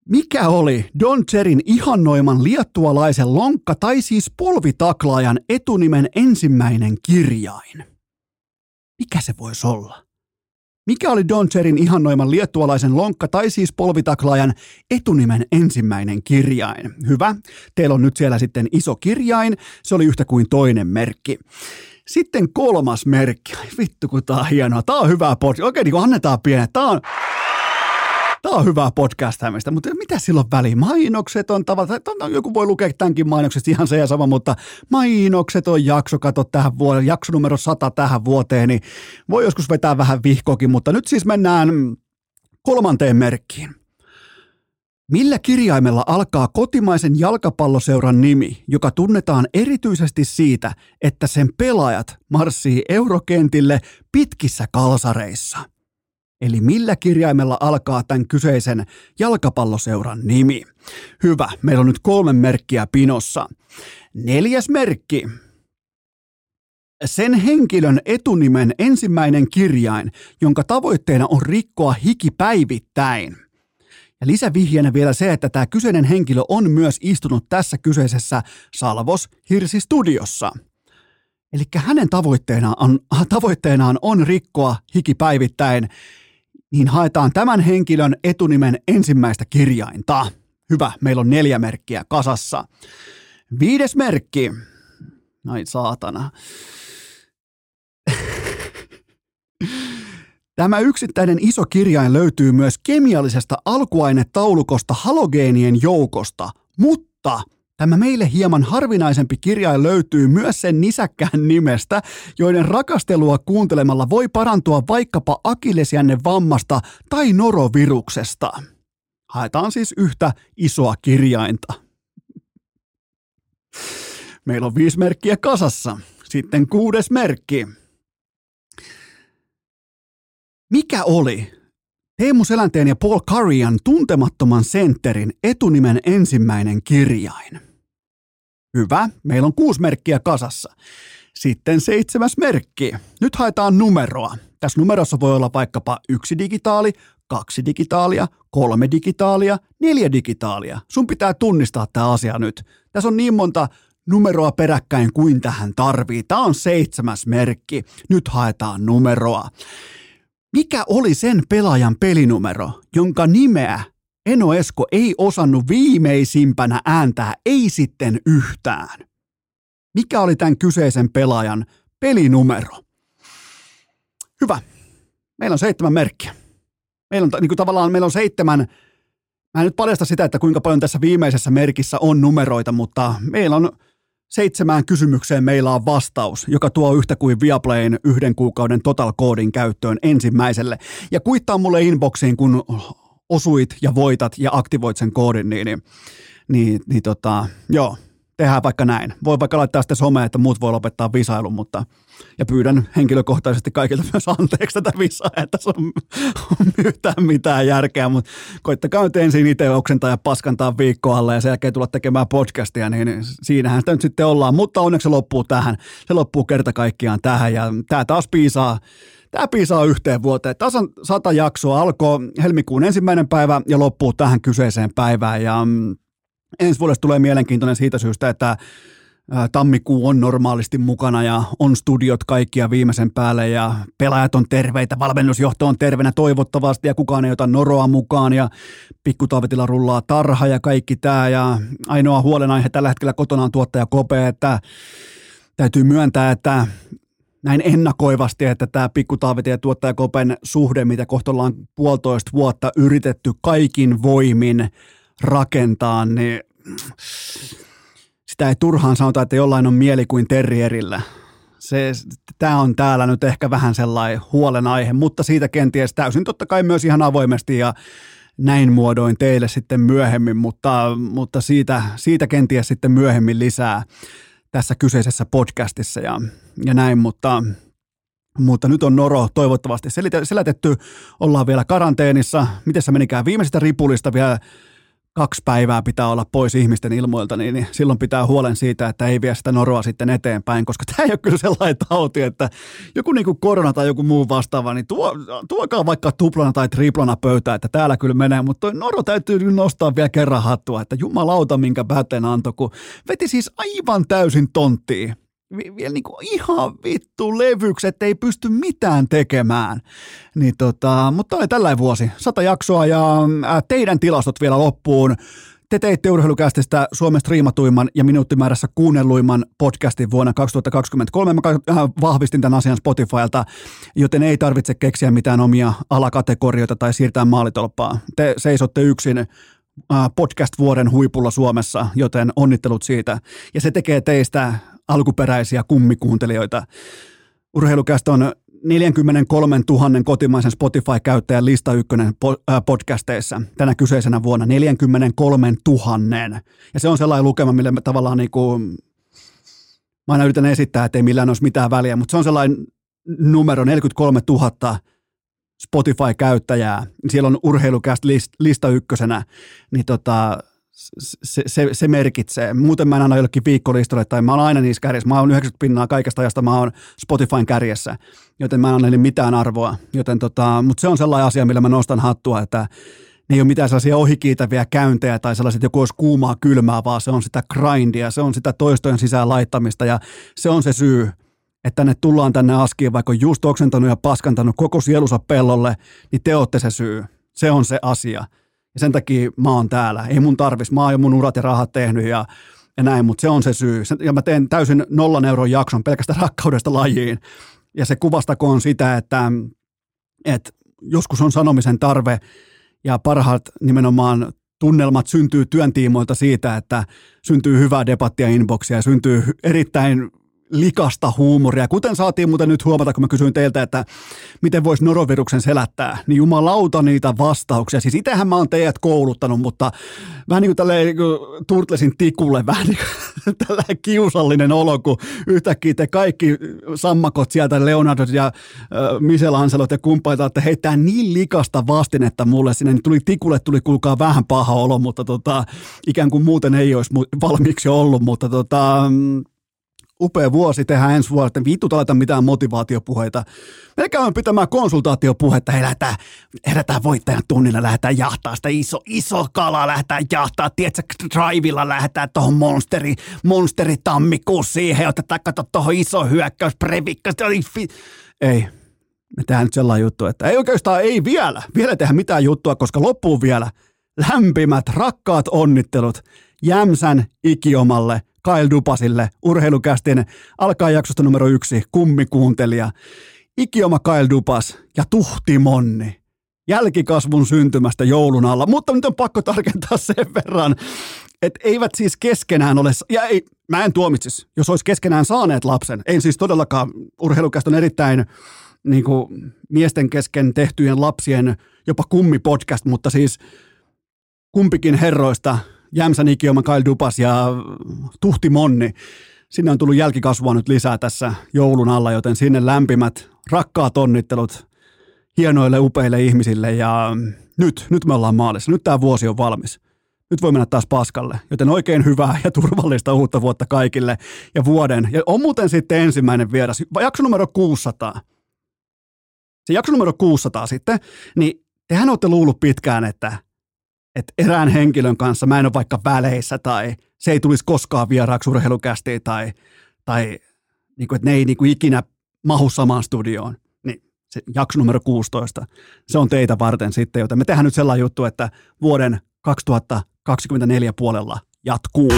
Mikä oli Don Cherin ihannoiman liettualaisen lonkka tai siis polvitaklaajan etunimen ensimmäinen kirjain? Mikä se voisi olla? Mikä oli Don Cherin ihannoiman liettualaisen lonkka tai siis polvitaklaajan etunimen ensimmäinen kirjain? Hyvä. Teillä on nyt siellä sitten iso kirjain. Se oli yhtä kuin toinen merkki. Sitten kolmas merkki. Vittu kun tää on hienoa. Tää on hyvä podcast. Oikein niin annetaan pienet. Tää on, Tämä on hyvää podcastamista, mutta mitä silloin väliin? Mainokset on tavallaan, joku voi lukea tämänkin mainokset ihan se ja sama, mutta mainokset on jakso, kato tähän vuoteen, jakso numero 100 tähän vuoteen, niin voi joskus vetää vähän vihkokin, mutta nyt siis mennään kolmanteen merkkiin. Millä kirjaimella alkaa kotimaisen jalkapalloseuran nimi, joka tunnetaan erityisesti siitä, että sen pelaajat marssii eurokentille pitkissä kalsareissa? Eli millä kirjaimella alkaa tämän kyseisen jalkapalloseuran nimi? Hyvä, meillä on nyt kolme merkkiä pinossa. Neljäs merkki. Sen henkilön etunimen ensimmäinen kirjain, jonka tavoitteena on rikkoa hiki päivittäin. Ja lisävihjeenä vielä se, että tämä kyseinen henkilö on myös istunut tässä kyseisessä Salvos Hirsi Studiossa. Eli hänen tavoitteenaan on, tavoitteenaan on rikkoa hiki päivittäin niin haetaan tämän henkilön etunimen ensimmäistä kirjainta. Hyvä, meillä on neljä merkkiä kasassa. Viides merkki. Ai saatana. Tämä yksittäinen iso kirjain löytyy myös kemiallisesta alkuainetaulukosta halogeenien joukosta, mutta – Tämä meille hieman harvinaisempi kirjain löytyy myös sen nisäkkään nimestä, joiden rakastelua kuuntelemalla voi parantua vaikkapa akillesjänne vammasta tai noroviruksesta. Haetaan siis yhtä isoa kirjainta. Meillä on viisi merkkiä kasassa. Sitten kuudes merkki. Mikä oli Teemu Selänteen ja Paul Curryan tuntemattoman sentterin etunimen ensimmäinen kirjain? Hyvä, meillä on kuusi merkkiä kasassa. Sitten seitsemäs merkki. Nyt haetaan numeroa. Tässä numerossa voi olla vaikkapa yksi digitaali, kaksi digitaalia, kolme digitaalia, neljä digitaalia. Sun pitää tunnistaa tämä asia nyt. Tässä on niin monta numeroa peräkkäin kuin tähän tarvii. Tämä on seitsemäs merkki. Nyt haetaan numeroa. Mikä oli sen pelaajan pelinumero, jonka nimeä Eno Esko ei osannut viimeisimpänä ääntää, ei sitten yhtään? Mikä oli tämän kyseisen pelaajan pelinumero? Hyvä. Meillä on seitsemän merkkiä. Meillä on niin kuin tavallaan meillä on seitsemän, mä en nyt paljasta sitä, että kuinka paljon tässä viimeisessä merkissä on numeroita, mutta meillä on seitsemään kysymykseen meillä on vastaus, joka tuo yhtä kuin Viaplayn yhden kuukauden total koodin käyttöön ensimmäiselle. Ja kuittaa mulle inboxiin, kun osuit ja voitat ja aktivoit sen koodin, niin, niin, niin, niin tota, joo, tehdään vaikka näin. Voi vaikka laittaa sitten somea, että muut voi lopettaa visailun, mutta ja pyydän henkilökohtaisesti kaikilta myös anteeksi tätä visaa, että se on, on yhtään mitään järkeä, mutta koittakaa nyt ensin itse oksentaa ja paskantaa viikkoalle ja sen jälkeen tulla tekemään podcastia, niin siinähän sitä nyt sitten ollaan, mutta onneksi se loppuu tähän, se loppuu kerta kaikkiaan tähän ja tämä taas piisaa Tämä piisaa yhteen vuoteen. Tasan sata jaksoa alkoi helmikuun ensimmäinen päivä ja loppuu tähän kyseiseen päivään. Ja mm, ensi vuodesta tulee mielenkiintoinen siitä syystä, että tammikuu on normaalisti mukana ja on studiot kaikkia viimeisen päälle ja pelaajat on terveitä, valmennusjohto on terveenä toivottavasti ja kukaan ei ota noroa mukaan ja pikkutaavetilla rullaa tarha ja kaikki tämä ja ainoa huolenaihe tällä hetkellä kotona on tuottaja Kope, että täytyy myöntää, että näin ennakoivasti, että tämä pikkutaavetin ja tuottaja Kopen suhde, mitä kohta ollaan puolitoista vuotta yritetty kaikin voimin rakentaa, niin sitä ei turhaan sanota, että jollain on mieli kuin terrierillä. Se, tämä on täällä nyt ehkä vähän sellainen huolenaihe, mutta siitä kenties täysin totta kai myös ihan avoimesti ja näin muodoin teille sitten myöhemmin, mutta, mutta siitä, siitä kenties sitten myöhemmin lisää tässä kyseisessä podcastissa ja, ja näin, mutta, mutta nyt on Noro toivottavasti selätetty, ollaan vielä karanteenissa, miten se menikään viimeisestä ripulista vielä kaksi päivää pitää olla pois ihmisten ilmoilta, niin, niin silloin pitää huolen siitä, että ei vie sitä noroa sitten eteenpäin, koska tämä ei ole kyllä sellainen tauti, että joku niin kuin korona tai joku muu vastaava, niin tuo, tuokaa vaikka tuplana tai triplana pöytää, että täällä kyllä menee, mutta toi noro täytyy nostaa vielä kerran hattua, että jumalauta minkä päätteen antoi, kun veti siis aivan täysin tonttiin vielä niin kuin ihan vittu levyksi, että ei pysty mitään tekemään. Niin tota, mutta oli tällainen vuosi, sata jaksoa ja ää, teidän tilastot vielä loppuun. Te teitte urheilukästistä Suomen striimatuimman ja minuuttimäärässä kuunnelluimman podcastin vuonna 2023. Mä äh, vahvistin tämän asian Spotifylta, joten ei tarvitse keksiä mitään omia alakategorioita tai siirtää maalitolppaa. Te seisotte yksin äh, podcast-vuoden huipulla Suomessa, joten onnittelut siitä. Ja se tekee teistä alkuperäisiä kummikuuntelijoita. Urheilukästä on 43 000 kotimaisen Spotify-käyttäjän lista ykkönen äh, podcasteissa tänä kyseisenä vuonna. 43 000. Ja se on sellainen lukema, millä mä tavallaan niin kuin, mä aina yritän esittää, että ei millään olisi mitään väliä, mutta se on sellainen numero 43 000 Spotify-käyttäjää. Siellä on urheilukästä lista ykkösenä, niin tota, se, se, se, merkitsee. Muuten mä en aina jollekin viikkolistolle tai mä oon aina niissä kärjessä. Mä oon 90 pinnaa kaikesta ajasta, mä oon Spotifyn kärjessä, joten mä en anna mitään arvoa. Joten tota, mutta se on sellainen asia, millä mä nostan hattua, että ne ei ole mitään sellaisia ohikiitäviä käyntejä tai sellaiset, joku olisi kuumaa kylmää, vaan se on sitä grindia, se on sitä toistojen sisään laittamista ja se on se syy, että tänne tullaan tänne askiin, vaikka on just oksentanut ja paskantanut koko sielunsa pellolle, niin te olette se syy. Se on se asia. Ja sen takia mä oon täällä. Ei mun tarvis. Mä oon jo mun urat ja rahat tehnyt ja, ja näin, mutta se on se syy. Ja mä teen täysin nollan euron jakson pelkästään rakkaudesta lajiin. Ja se kuvastakoon sitä, että, että joskus on sanomisen tarve ja parhaat nimenomaan tunnelmat syntyy työntiimoilta siitä, että syntyy hyvää debattia inboxia ja syntyy erittäin likasta huumoria. Kuten saatiin muuten nyt huomata, kun mä kysyin teiltä, että miten voisi noroviruksen selättää, niin jumalauta niitä vastauksia. Siis itsehän mä oon teidät kouluttanut, mutta vähän niin kuin tälleen niin Turtlesin tikulle, vähän niin kuin kiusallinen olo, kun yhtäkkiä te kaikki sammakot sieltä, Leonardo ja äh, Michelangelo ja kumppaita, että heittää niin likasta vastinetta mulle sinne, niin tuli tikulle, tuli kuulkaa vähän paha olo, mutta tota, ikään kuin muuten ei olisi valmiiksi ollut, mutta tota, mm, upea vuosi, tehdään ensi vuonna, että vittu aleta mitään motivaatiopuheita. Me käydään pitämään konsultaatiopuhetta, hei lähdetään, herätään voittajan tunnilla, lähdetään jahtaa sitä iso, iso kala, lähdetään jahtaa, tiedätkö, drivilla lähdetään tuohon monsteri, monsteri tammikuun siihen, otetaan kato tuohon iso hyökkäys, previkka, ei, me tehdään nyt sellainen juttu, että ei oikeastaan, ei vielä, vielä tehdä mitään juttua, koska loppuun vielä lämpimät, rakkaat onnittelut Jämsän ikiomalle Kyle Dupasille, urheilukästin alkaa jaksosta numero yksi, kummikuuntelija. Ikioma Kyle Dupas ja Tuhti Monni. Jälkikasvun syntymästä joulun alla, mutta nyt on pakko tarkentaa sen verran, että eivät siis keskenään ole, ja ei, mä en tuomitsis, jos olisi keskenään saaneet lapsen. Ei siis todellakaan, urheilukästä on erittäin niin kuin, miesten kesken tehtyjen lapsien jopa kummipodcast, mutta siis kumpikin herroista Jämsän Ikioma, Kyle Dupas ja Tuhti Monni. Sinne on tullut jälkikasvua nyt lisää tässä joulun alla, joten sinne lämpimät, rakkaat onnittelut hienoille, upeille ihmisille ja nyt, nyt me ollaan maalissa. Nyt tämä vuosi on valmis. Nyt voi mennä taas paskalle, joten oikein hyvää ja turvallista uutta vuotta kaikille ja vuoden. Ja on muuten sitten ensimmäinen vieras, jakso numero 600. Se jakso numero 600 sitten, niin tehän olette luullut pitkään, että että erään henkilön kanssa mä en ole vaikka väleissä tai se ei tulisi koskaan vieraaksi urheilukästiin tai, tai niin kuin, että ne ei niin kuin ikinä mahu samaan studioon. Niin se jakso numero 16, se on teitä varten sitten, joten me tehdään nyt sellainen juttu, että vuoden 2024 puolella jatkuu.